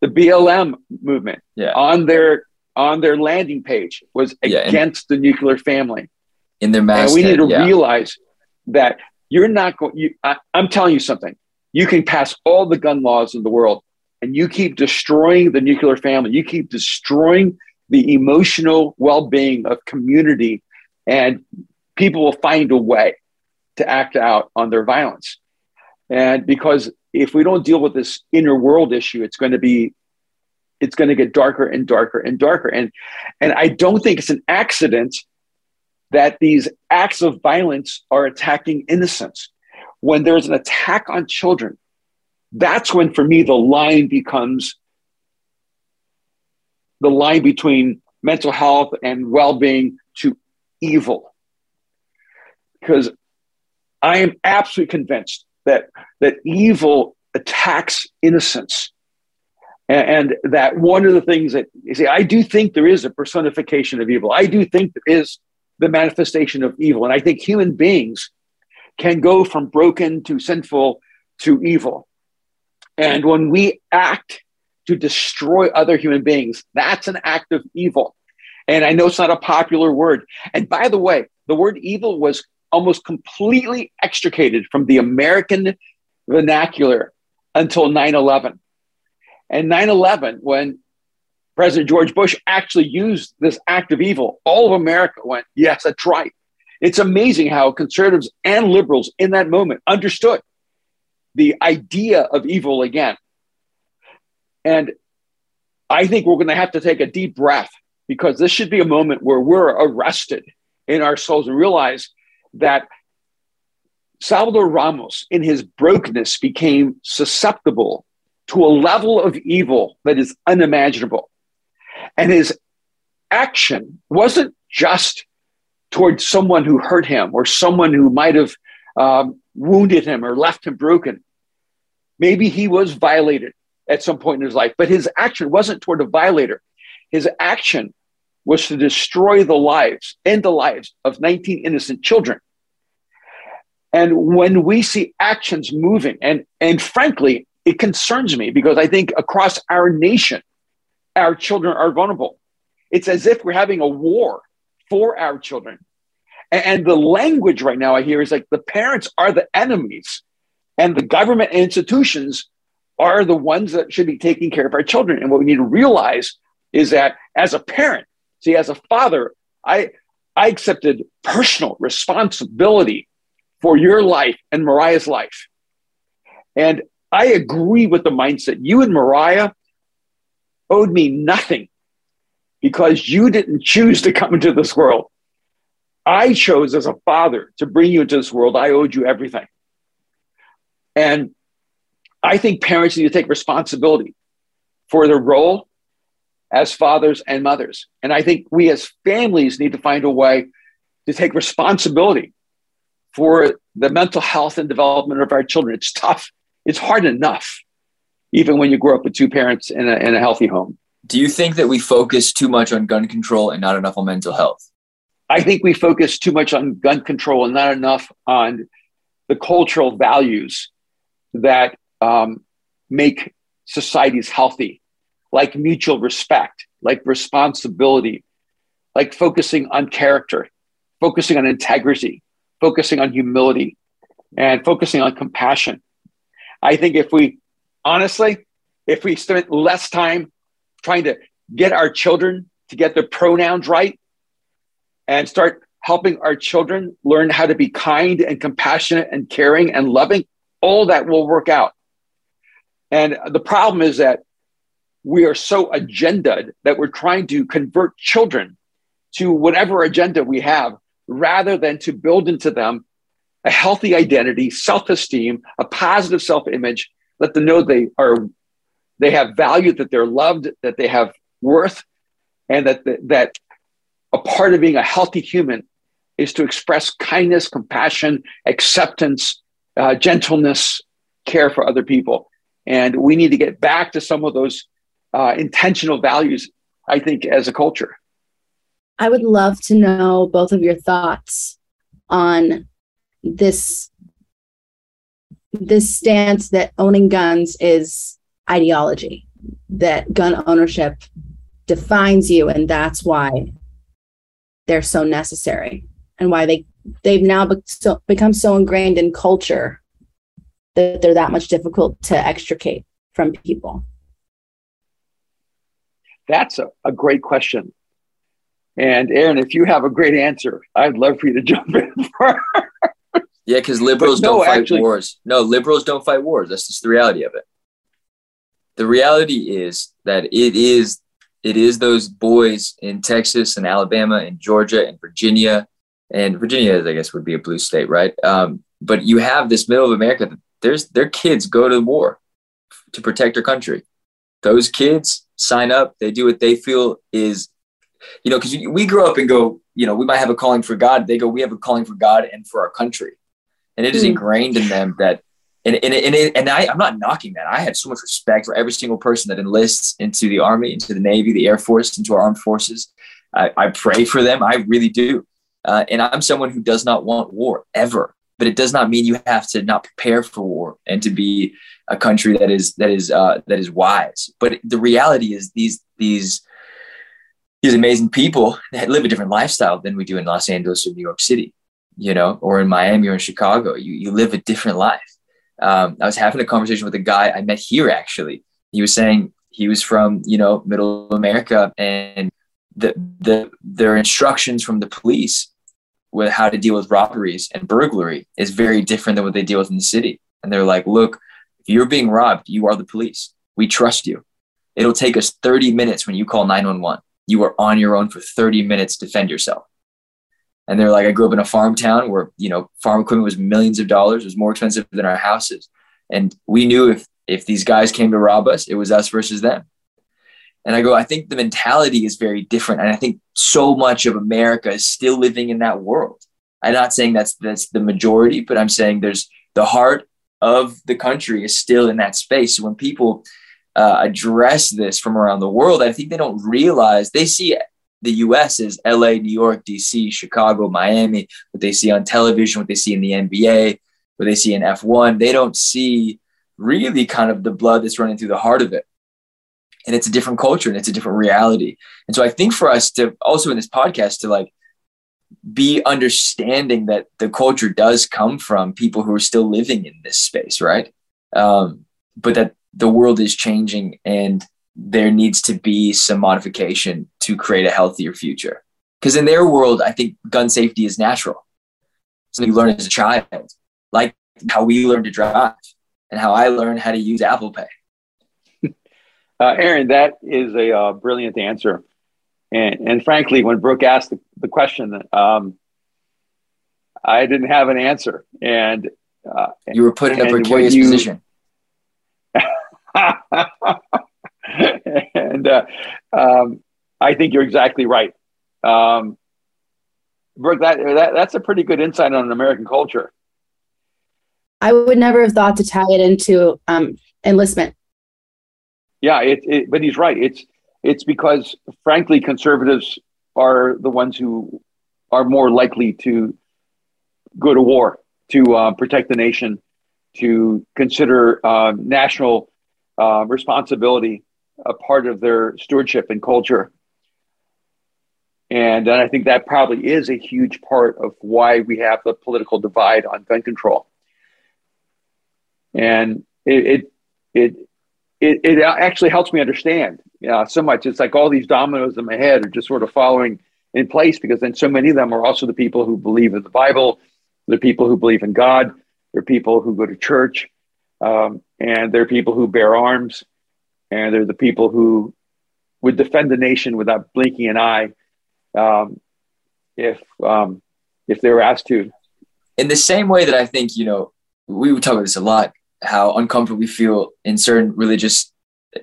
The BLM movement yeah. on their on their landing page was yeah, against the nuclear family. In their masthead, and we need to yeah. realize that you're not going. You, I, I'm telling you something. You can pass all the gun laws in the world, and you keep destroying the nuclear family. You keep destroying the emotional well-being of community, and people will find a way to act out on their violence. And because if we don't deal with this inner world issue, it's going to be it's going to get darker and darker and darker. And and I don't think it's an accident that these acts of violence are attacking innocence. When there's an attack on children, that's when for me the line becomes the line between mental health and well-being to evil. Because I am absolutely convinced that that evil attacks innocence. And, and that one of the things that you see, I do think there is a personification of evil. I do think there is the manifestation of evil. And I think human beings can go from broken to sinful to evil. And when we act to destroy other human beings, that's an act of evil. And I know it's not a popular word. And by the way, the word evil was almost completely extricated from the American vernacular until 9 11. And 9 11, when President George Bush actually used this act of evil, all of America went, yes, that's right. It's amazing how conservatives and liberals in that moment understood the idea of evil again. And I think we're going to have to take a deep breath because this should be a moment where we're arrested in our souls and realize that Salvador Ramos, in his brokenness, became susceptible to a level of evil that is unimaginable. And his action wasn't just towards someone who hurt him or someone who might have um, wounded him or left him broken. Maybe he was violated at some point in his life, but his action wasn't toward a violator. His action was to destroy the lives, end the lives of 19 innocent children. And when we see actions moving, and, and frankly, it concerns me because I think across our nation, our children are vulnerable. It's as if we're having a war for our children. And, and the language right now I hear is like the parents are the enemies And the government institutions are the ones that should be taking care of our children. And what we need to realize is that as a parent, see, as a father, I, I accepted personal responsibility for your life and Mariah's life. And I agree with the mindset. You and Mariah owed me nothing because you didn't choose to come into this world. I chose as a father to bring you into this world. I owed you everything. And I think parents need to take responsibility for their role as fathers and mothers. And I think we as families need to find a way to take responsibility for the mental health and development of our children. It's tough. It's hard enough, even when you grow up with two parents in a, in a healthy home. Do you think that we focus too much on gun control and not enough on mental health? I think we focus too much on gun control and not enough on the cultural values that um, make societies healthy, like mutual respect, like responsibility, like focusing on character, focusing on integrity, focusing on humility, and focusing on compassion. I think if we honestly, if we spent less time trying to get our children to get their pronouns right and start helping our children learn how to be kind and compassionate and caring and loving, all that will work out. And the problem is that we are so agendaed that we're trying to convert children to whatever agenda we have rather than to build into them a healthy identity, self-esteem, a positive self-image, let them know they are they have value, that they're loved, that they have worth, and that that a part of being a healthy human is to express kindness, compassion, acceptance, uh, gentleness, care for other people. And we need to get back to some of those uh, intentional values, I think, as a culture. I would love to know both of your thoughts on this this stance that owning guns is ideology, that gun ownership defines you, and that's why they're so necessary, and why they they've now be- so, become so ingrained in culture that they're that much difficult to extricate from people. That's a, a great question. And Aaron, if you have a great answer, I'd love for you to jump in. yeah, because liberals no, don't fight actually, wars. No, liberals don't fight wars. That's just the reality of it. The reality is that it is it is those boys in Texas and Alabama and Georgia and Virginia, and Virginia, I guess, would be a blue state, right? Um, but you have this middle of America. There's their kids go to the war to protect their country. Those kids sign up. They do what they feel is you know, because we grow up and go, you know, we might have a calling for God. They go, we have a calling for God and for our country. And it is mm. ingrained in them that, and, and, and, and I, I'm not knocking that. I have so much respect for every single person that enlists into the Army, into the Navy, the Air Force, into our armed forces. I, I pray for them. I really do. Uh, and I'm someone who does not want war ever. But it does not mean you have to not prepare for war and to be a country that is that is uh, that is wise. But the reality is these these these amazing people that live a different lifestyle than we do in Los Angeles or New York City, you know, or in Miami or in Chicago. You, you live a different life. Um, I was having a conversation with a guy I met here actually. He was saying he was from, you know, middle America and the, the, their instructions from the police with how to deal with robberies and burglary is very different than what they deal with in the city. And they're like, look, if you're being robbed, you are the police. We trust you. It'll take us 30 minutes when you call 911 you are on your own for 30 minutes to defend yourself. And they're like, I grew up in a farm town where, you know, farm equipment was millions of dollars, it was more expensive than our houses. And we knew if if these guys came to rob us, it was us versus them. And I go, I think the mentality is very different. And I think so much of America is still living in that world. I'm not saying that's that's the majority, but I'm saying there's the heart of the country is still in that space. So when people uh, address this from around the world, I think they don't realize they see the US as LA, New York, DC, Chicago, Miami, what they see on television, what they see in the NBA, what they see in F1. They don't see really kind of the blood that's running through the heart of it. And it's a different culture and it's a different reality. And so I think for us to also in this podcast to like be understanding that the culture does come from people who are still living in this space, right? Um, but that the world is changing and there needs to be some modification to create a healthier future. Because in their world, I think gun safety is natural. So you learn as a child, like how we learn to drive and how I learned how to use Apple Pay. Uh, Aaron, that is a uh, brilliant answer. And, and frankly, when Brooke asked the, the question, um, I didn't have an answer. And uh, you were put in a precarious you, position. and uh, um, I think you're exactly right. Um, Brooke, that, that, that's a pretty good insight on American culture. I would never have thought to tie it into um, enlistment. Yeah, it, it, but he's right. It's it's because, frankly, conservatives are the ones who are more likely to go to war to uh, protect the nation, to consider uh, national uh, responsibility a part of their stewardship and culture. And, and I think that probably is a huge part of why we have the political divide on gun control. And it, it, it, it, it actually helps me understand uh, so much. It's like all these dominoes in my head are just sort of following in place because then so many of them are also the people who believe in the Bible, the people who believe in God, they're people who go to church, um, and they're people who bear arms, and they're the people who would defend the nation without blinking an eye um, if um, if they were asked to. In the same way that I think you know we would talk about this a lot, how uncomfortable we feel in certain religious,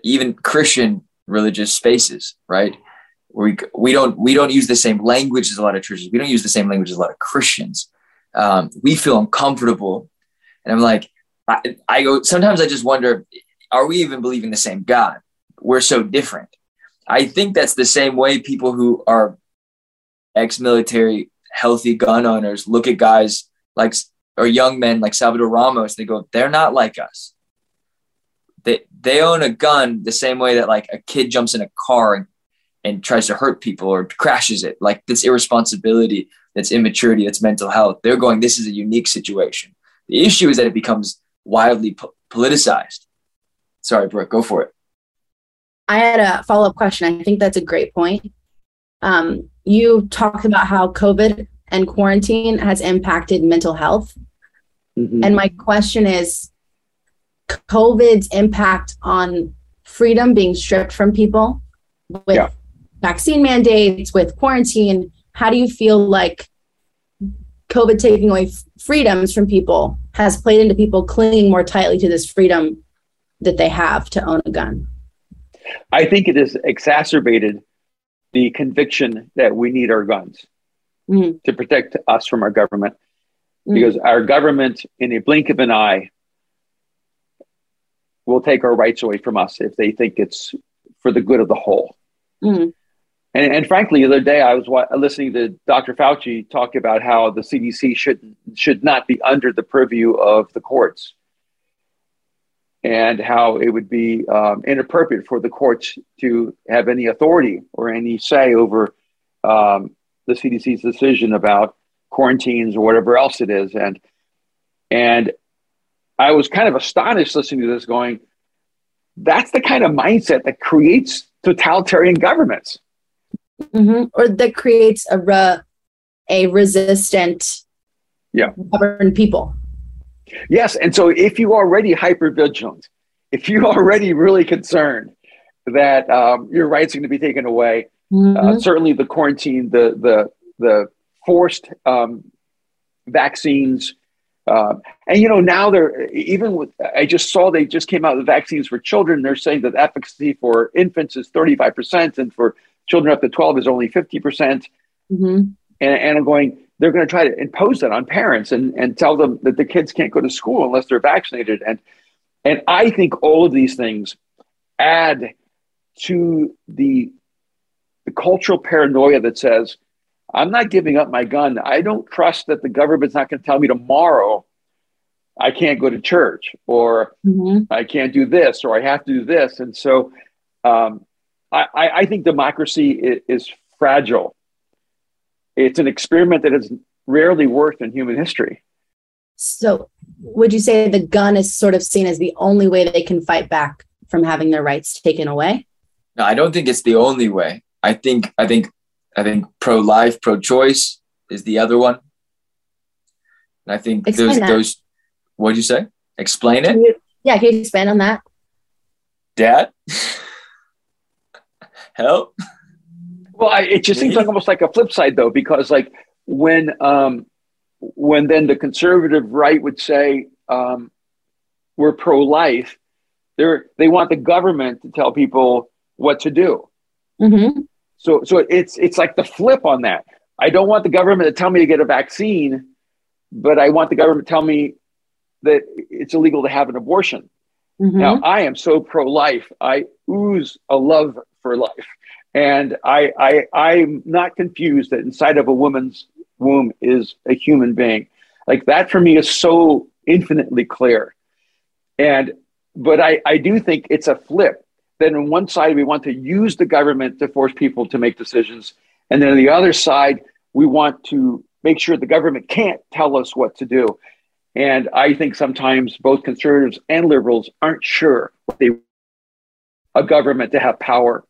even Christian religious spaces, right? We, we don't we don't use the same language as a lot of churches. We don't use the same language as a lot of Christians. Um, we feel uncomfortable, and I'm like, I, I go. Sometimes I just wonder, are we even believing the same God? We're so different. I think that's the same way people who are ex-military, healthy gun owners look at guys like or young men like Salvador Ramos, they go, they're not like us. They they own a gun the same way that like a kid jumps in a car and, and tries to hurt people or crashes it. Like this irresponsibility, that's immaturity, that's mental health. They're going, this is a unique situation. The issue is that it becomes wildly po- politicized. Sorry, Brooke, go for it. I had a follow up question. I think that's a great point. Um, you talked about how COVID and quarantine has impacted mental health. Mm-hmm. And my question is COVID's impact on freedom being stripped from people with yeah. vaccine mandates, with quarantine. How do you feel like COVID taking away freedoms from people has played into people clinging more tightly to this freedom that they have to own a gun? I think it has exacerbated the conviction that we need our guns mm-hmm. to protect us from our government mm-hmm. because our government, in a blink of an eye, will take our rights away from us if they think it's for the good of the whole. Mm-hmm. And, and, frankly, the other day I was listening to Dr. Fauci talk about how the CDC should should not be under the purview of the courts, and how it would be um, inappropriate for the courts to have any authority or any say over um, the CDC's decision about quarantines or whatever else it is. And and I was kind of astonished listening to this, going, that's the kind of mindset that creates totalitarian governments. Mm-hmm. Or that creates a re- a resistant yeah. governed people. Yes. And so if you are already hyper vigilant, if you're already really concerned that um, your rights are going to be taken away, Mm-hmm. Uh, certainly, the quarantine, the the the forced um, vaccines, uh, and you know now they're even with. I just saw they just came out with vaccines for children. They're saying that efficacy for infants is thirty five percent, and for children up to twelve is only fifty percent. Mm-hmm. And, and I'm going. They're going to try to impose that on parents and, and tell them that the kids can't go to school unless they're vaccinated. And and I think all of these things add to the the cultural paranoia that says, I'm not giving up my gun. I don't trust that the government's not going to tell me tomorrow I can't go to church or mm-hmm. I can't do this or I have to do this. And so um, I, I, think democracy is, is, fragile. it's an experiment that has rarely worked in human history. So, would you say the gun is sort of seen as the only way they can fight back from having their rights taken away? No, I don't think it's the only way. I think I think I think pro-life, pro-choice is the other one. And I think Explain those that. those what'd you say? Explain Can it, you- yeah, can you expand on that? Dad. Help. Well, I, it just seems like almost like a flip side, though, because like when um, when then the conservative right would say um, we're pro-life, they're they want the government to tell people what to do. Mm-hmm. So so it's it's like the flip on that. I don't want the government to tell me to get a vaccine, but I want the government to tell me that it's illegal to have an abortion. Mm-hmm. Now, I am so pro life. I ooze a love for life. And I, I, I'm not confused that inside of a woman's womb is a human being. Like that for me is so infinitely clear. And, but I, I do think it's a flip. Then on one side, we want to use the government to force people to make decisions. And then on the other side, we want to make sure the government can't tell us what to do. And I think sometimes both conservatives and liberals aren't sure what they a government to have power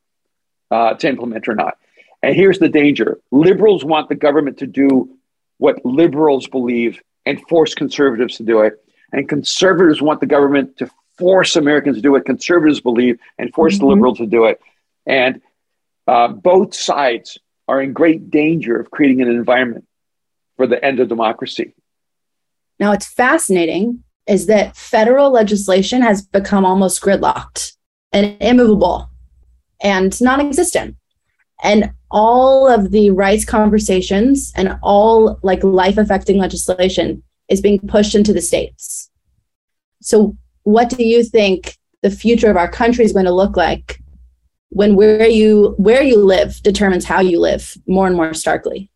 uh, to implement or not. And here's the danger: liberals want the government to do what liberals believe and force conservatives to do it, and conservatives want the government to force Americans to do what conservatives believe and force the Mhm. liberals to do it. And uh, both sides are in great danger of creating an environment for the end of democracy. Now, what's fascinating is that federal legislation has become almost gridlocked and immovable and non existent. And all of the rights conversations and all like life affecting legislation is being pushed into the states. So, what do you think the future of our country is going to look like when where you where you live determines how you live more and more starkly?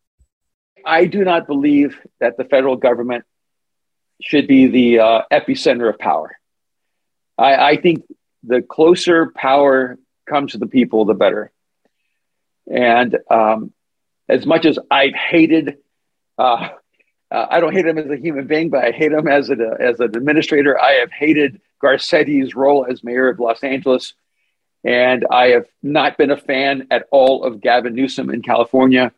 I do not believe that the federal government should be the uh, epicenter of power. I, I think the closer power comes to the people, the better. And um, as much as I've hated, uh, uh, I don't hate him as a human being, but I hate him as, a, as an administrator. I have hated Garcetti's role as mayor of Los Angeles. And I have not been a fan at all of Gavin Newsom in California.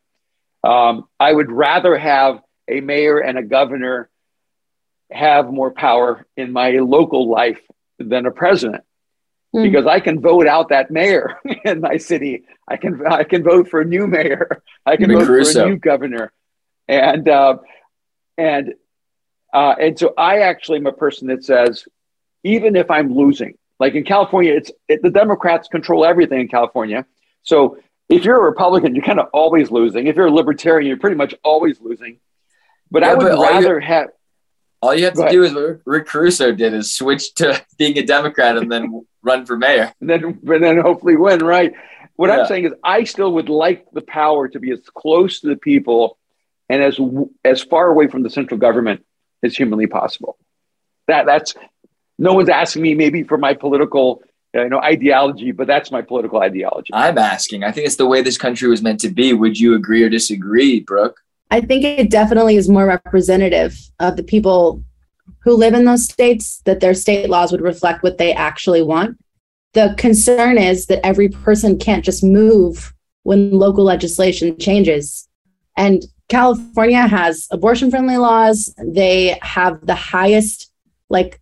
Um, I would rather have a mayor and a governor have more power in my local life than a president Hmm. because I can vote out that mayor in my city. I can I can vote for a new mayor. I can vote for a new governor, and uh, and uh, and so I actually am a person that says even if I'm losing, like in California, it's it, the Democrats control everything in California. So if you're a Republican, you're kind of always losing. If you're a Libertarian, you're pretty much always losing. But I would but all you- rather have All you have to do is what Rick Caruso did is switch to being a Democrat and then run for mayor. and then and then hopefully win, right? What Yeah. I'm saying is, I still would like the power to be as close to the people and as as far away from the central government as humanly possible. That that's no one's asking me maybe for my political you know ideology, but that's my political ideology. I'm asking. I think it's the way this country was meant to be. Would you agree or disagree, Brooke? I think it definitely is more representative of the people who live in those states that their state laws would reflect what they actually want. The concern is that every person can't just move when local legislation changes. And California has abortion friendly laws. They have the highest, like,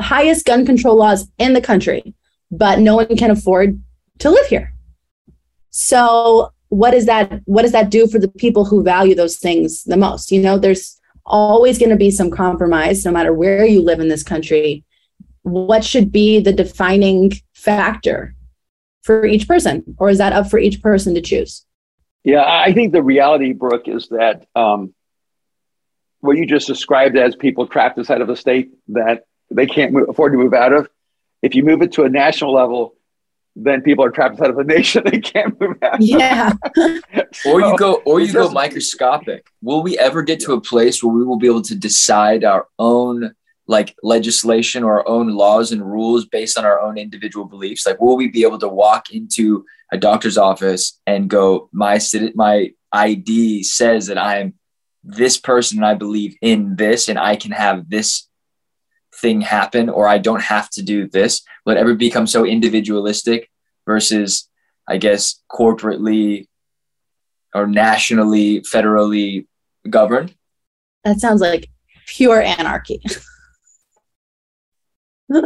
highest gun control laws in the country, but no one can afford to live here. So what does that what does that do for the people who value those things the most you know there's always going to be some compromise no matter where you live in this country what should be the defining factor for each person or is that up for each person to choose Yeah, I think the reality, Brooke, is that um, what you just described as people trapped inside of a state that they can't move, afford to move out of. If you move it to a national level, then people are trapped inside of a nation they can't move out. of. yeah Or you go, or you go microscopic. Will we ever get to a place where we will be able to decide our own like legislation or our own laws and rules based on our own individual beliefs? Like, will we be able to walk into a doctor's office and go, my citi- my ID says that I am this person and I believe in this and I can have this thing happen or I don't have to do this? Will it ever become so individualistic versus, I guess, corporately or nationally, federally governed? That sounds like pure anarchy.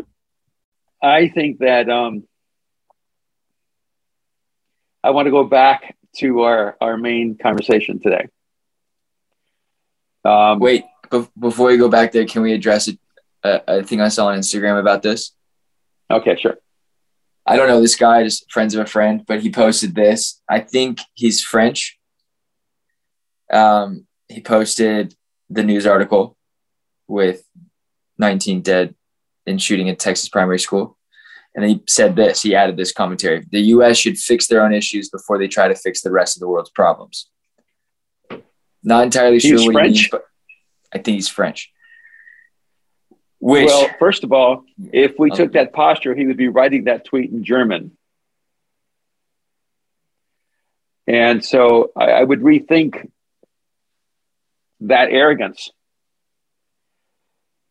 I think that um, I want to go back to our, our main conversation today. Um, Wait, be- before you go back there, can we address it? Uh, a thing I saw on Instagram about this. Okay, sure. I don't know this guy, just friends of a friend, but he posted this. I think he's French. Um, he posted the news article with 19 dead in shooting at Texas primary school. And he said this, he added this commentary the US should fix their own issues before they try to fix the rest of the world's problems. Not entirely sure what French? he means, but I think he's French. Which, well, first of all, if we took that posture, he would be writing that tweet in German. And so I, I would rethink that arrogance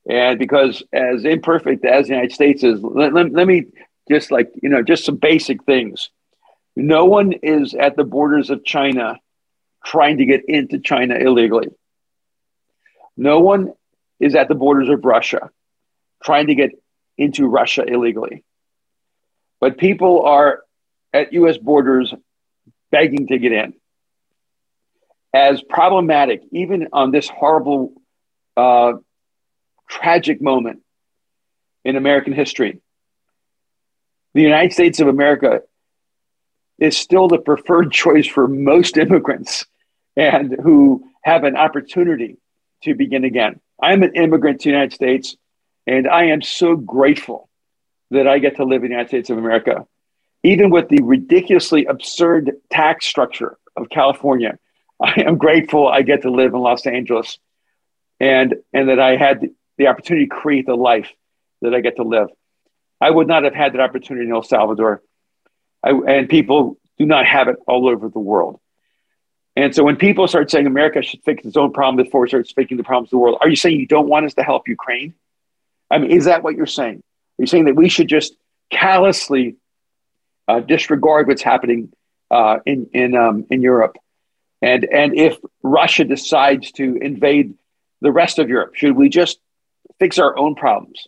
and because as imperfect as the United States is, let, let, let me just like, you know, just some basic things. No one is at the borders of China trying to get into China illegally. No one is at the borders of Russia trying to get into Russia illegally. But people are at US borders begging to get in. As problematic, even on this horrible uh, tragic moment in American history. The United States of America is still the preferred choice for most immigrants and who have an opportunity to begin again. I'm an immigrant to the United States, and I am so grateful that I get to live in the United States of America. Even with the ridiculously absurd tax structure of California, I am grateful I get to live in Los Angeles and, and that I had the opportunity to create the life that I get to live. I would not have had that opportunity in El Salvador. I, and people do not have it all over the world. And so when people start saying America should fix its own problem before it starts fixing the problems of the world, are you saying you don't want us to help Ukraine? I mean, is that what you're saying? Are you saying that we should just callously uh, disregard what's happening uh, in in um, in Europe? And and if Russia decides to invade the rest of Europe, should we just fix our own problems.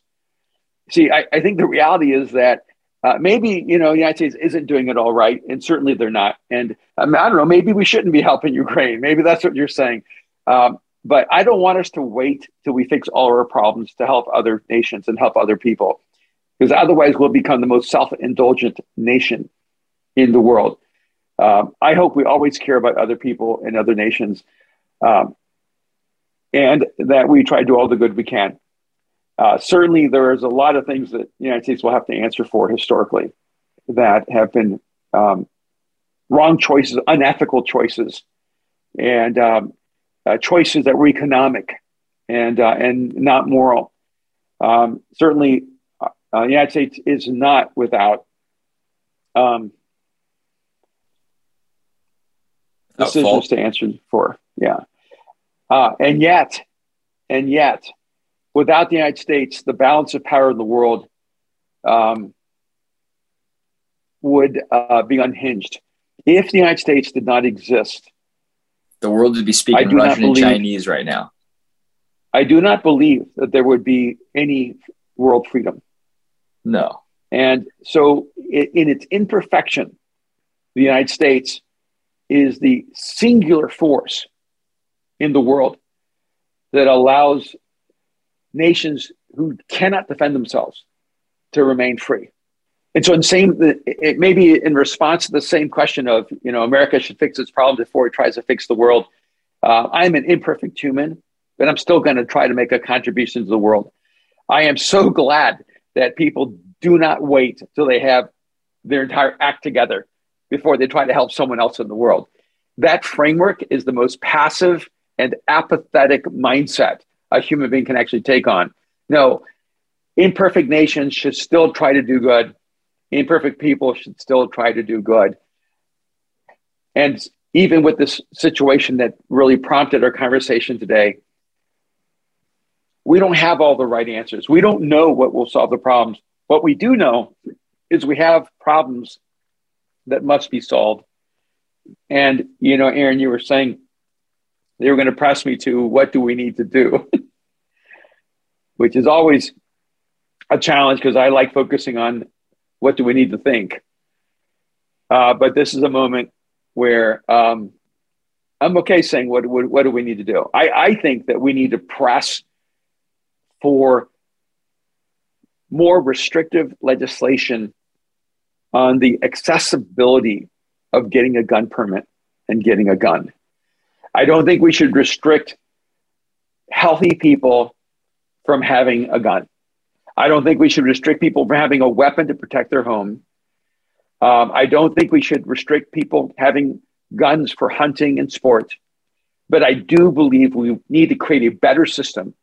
See, I, I think the reality is that uh, maybe you know the United States isn't doing it all right, and certainly they're not. And um, I don't know, maybe we shouldn't be helping Ukraine. Maybe that's what you're saying. Um, but I don't want us to wait till we fix all our problems to help other nations and help other people, because otherwise we'll become the most self-indulgent nation in the world. Um, I hope we always care about other people and other nations, um, and that we try to do all the good we can. Uh, certainly, there is a lot of things that the United States will have to answer for historically that have been um, wrong choices, unethical choices, and um, uh, choices that were economic and uh, and not moral. Um, certainly, uh, the United States is not without um, decisions to answer for. Yeah, uh, and yet, and yet without the United States, the balance of power in the world um, would uh, be unhinged. If the United States did not exist, the world would be speaking Russian believe, and Chinese right now. I do not believe that there would be any world freedom. No. And so, in its imperfection, the United States is the singular force in the world that allows nations who cannot defend themselves to remain free. And so, in same, it may be in response to the same question of, you know, America should fix its problems before it tries to fix the world. Uh, I'm an imperfect human, but I'm still going to try to make a contribution to the world. I am so glad that people do not wait till they have their entire act together before they try to help someone else in the world. That framework is the most passive and apathetic mindset a human being can actually take on. No, imperfect nations should still try to do good. Imperfect people should still try to do good. And even with this situation that really prompted our conversation today, we don't have all the right answers. We don't know what will solve the problems. What we do know is we have problems that must be solved. And, you know, Aaron, you were saying they were going to press me to what do we need to do, which is always a challenge because I like focusing on what do we need to think. Uh, but this is a moment where um, I'm okay saying what, what, what do we need to do. I, I think that we need to press for more restrictive legislation on the accessibility of getting a gun permit and getting a gun. I don't think we should restrict healthy people from having a gun. I don't think we should restrict people from having a weapon to protect their home. Um, I don't think we should restrict people having guns for hunting and sport. But I do believe we need to create a better system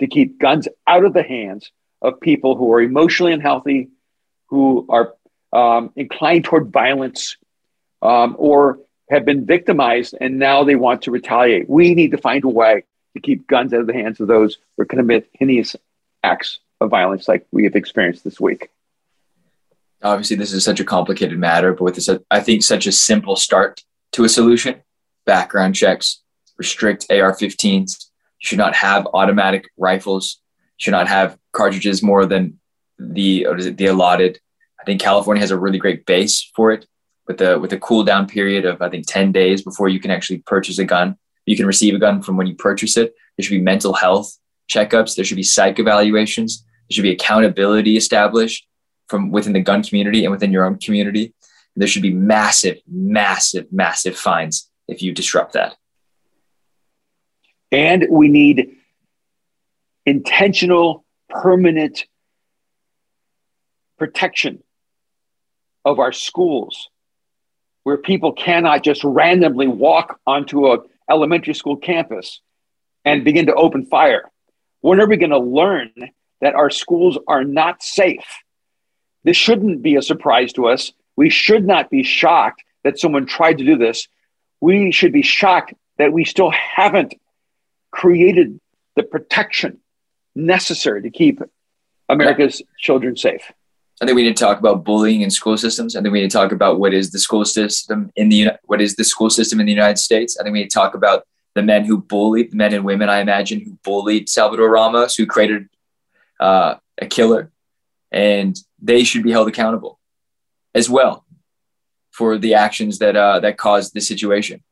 to keep guns out of the hands of people who are emotionally unhealthy, who are um, inclined toward violence, um, or have been victimized and now they want to retaliate. We need to find a way to keep guns out of the hands of those who commit heinous acts of violence like we have experienced this week. Obviously, this is such a complicated matter, but with this, I think such a simple start to a solution background checks, restrict AR 15s. You should not have automatic rifles, should not have cartridges more than the, what is it, the allotted. I think California has a really great base for it with a with a cool down period of I think 10 days before you can actually purchase a gun. You can receive a gun from when you purchase it. There should be mental health checkups. There should be psych evaluations. There should be accountability established from within the gun community and within your own community. There should be massive, massive, massive fines if you disrupt that. And we need intentional, permanent protection of our schools where people cannot just randomly walk onto a elementary school campus and begin to open fire. When are we going to learn that our schools are not safe. This shouldn't be a surprise to us. We should not be shocked that someone tried to do this. We should be shocked that we still haven't created the protection necessary to keep America's yeah. children safe. I think we need to talk about bullying in school systems. I think we need to talk about what is the school system in the what is the school system in the United States. I think we need to talk about the men who bullied, the men and women, I imagine, who bullied Salvador Ramos, who created uh, a killer, and they should be held accountable as well for the actions that uh, that caused the situation.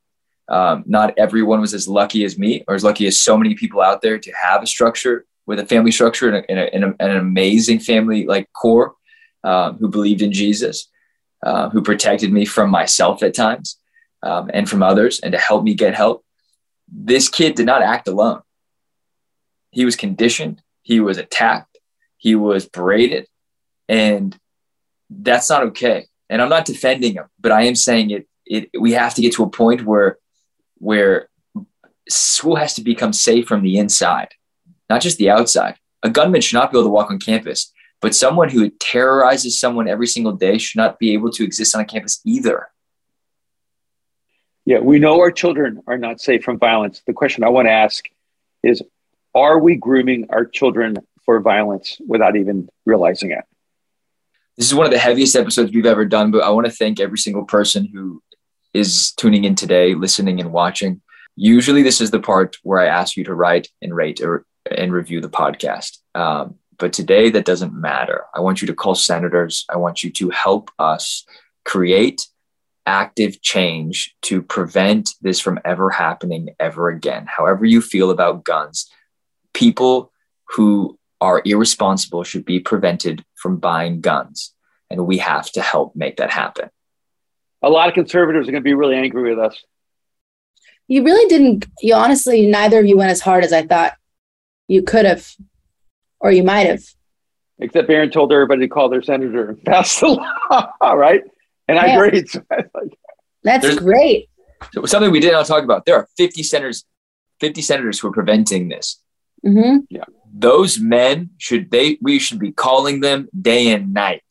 Um, not everyone was as lucky as me, or as lucky as so many people out there to have a structure with a family structure and, a, and, a, and an amazing family like core um, who believed in Jesus, uh, who protected me from myself at times um, and from others, and to help me get help. This kid did not act alone. He was conditioned he was attacked, he was berated, and that's not okay. And I'm not defending him, but I am saying it. It we have to get to a point where where school has to become safe from the inside, not just the outside. A gunman should not be able to walk on campus, but someone who terrorizes someone every single day should not be able to exist on a campus either. Yeah, we know our children are not safe from violence. The question I want to ask is are we grooming our children for violence without even realizing it? This is one of the heaviest episodes we've ever done, but I want to thank every single person who is tuning in today, listening and watching. Usually, this is the part where I ask you to write and rate or and review the podcast. Um, but today, that doesn't matter. I want you to call senators. I want you to help us create active change to prevent this from ever happening ever again. However, you feel about guns, people who are irresponsible should be prevented from buying guns. And we have to help make that happen. A lot of conservatives are going to be really angry with us. You really didn't, you honestly, neither of you went as hard as I thought you could have, or you might have. Except Aaron told everybody to call their senator and pass the law, right? And I yeah. agreed. That's There's, great. Something we did not talk about. There are 50 senators, 50 senators who are preventing this. Mm-hmm. Yeah. Those men should they we should be calling them day and night.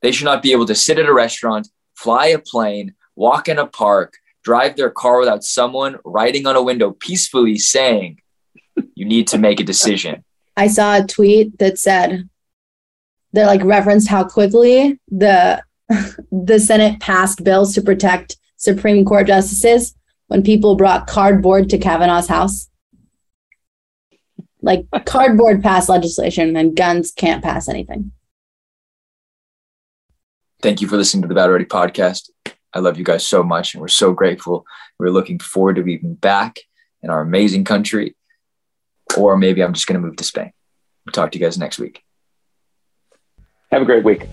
They should not be able to sit at a restaurant, fly a plane, walk in a park, drive their car without someone writing on a window peacefully saying, you need to make a decision. I saw a tweet that said, that like referenced how quickly the the Senate passed bills to protect Supreme Court justices when people brought cardboard to Kavanaugh's house. Like cardboard passed legislation and guns can't pass anything. Thank you for listening to the Battle Ready podcast. I love you guys so much and we're so grateful. We're looking forward to being back in our amazing country. Or maybe I'm just going to move to Spain. We'll talk to you guys next week. Have a great week.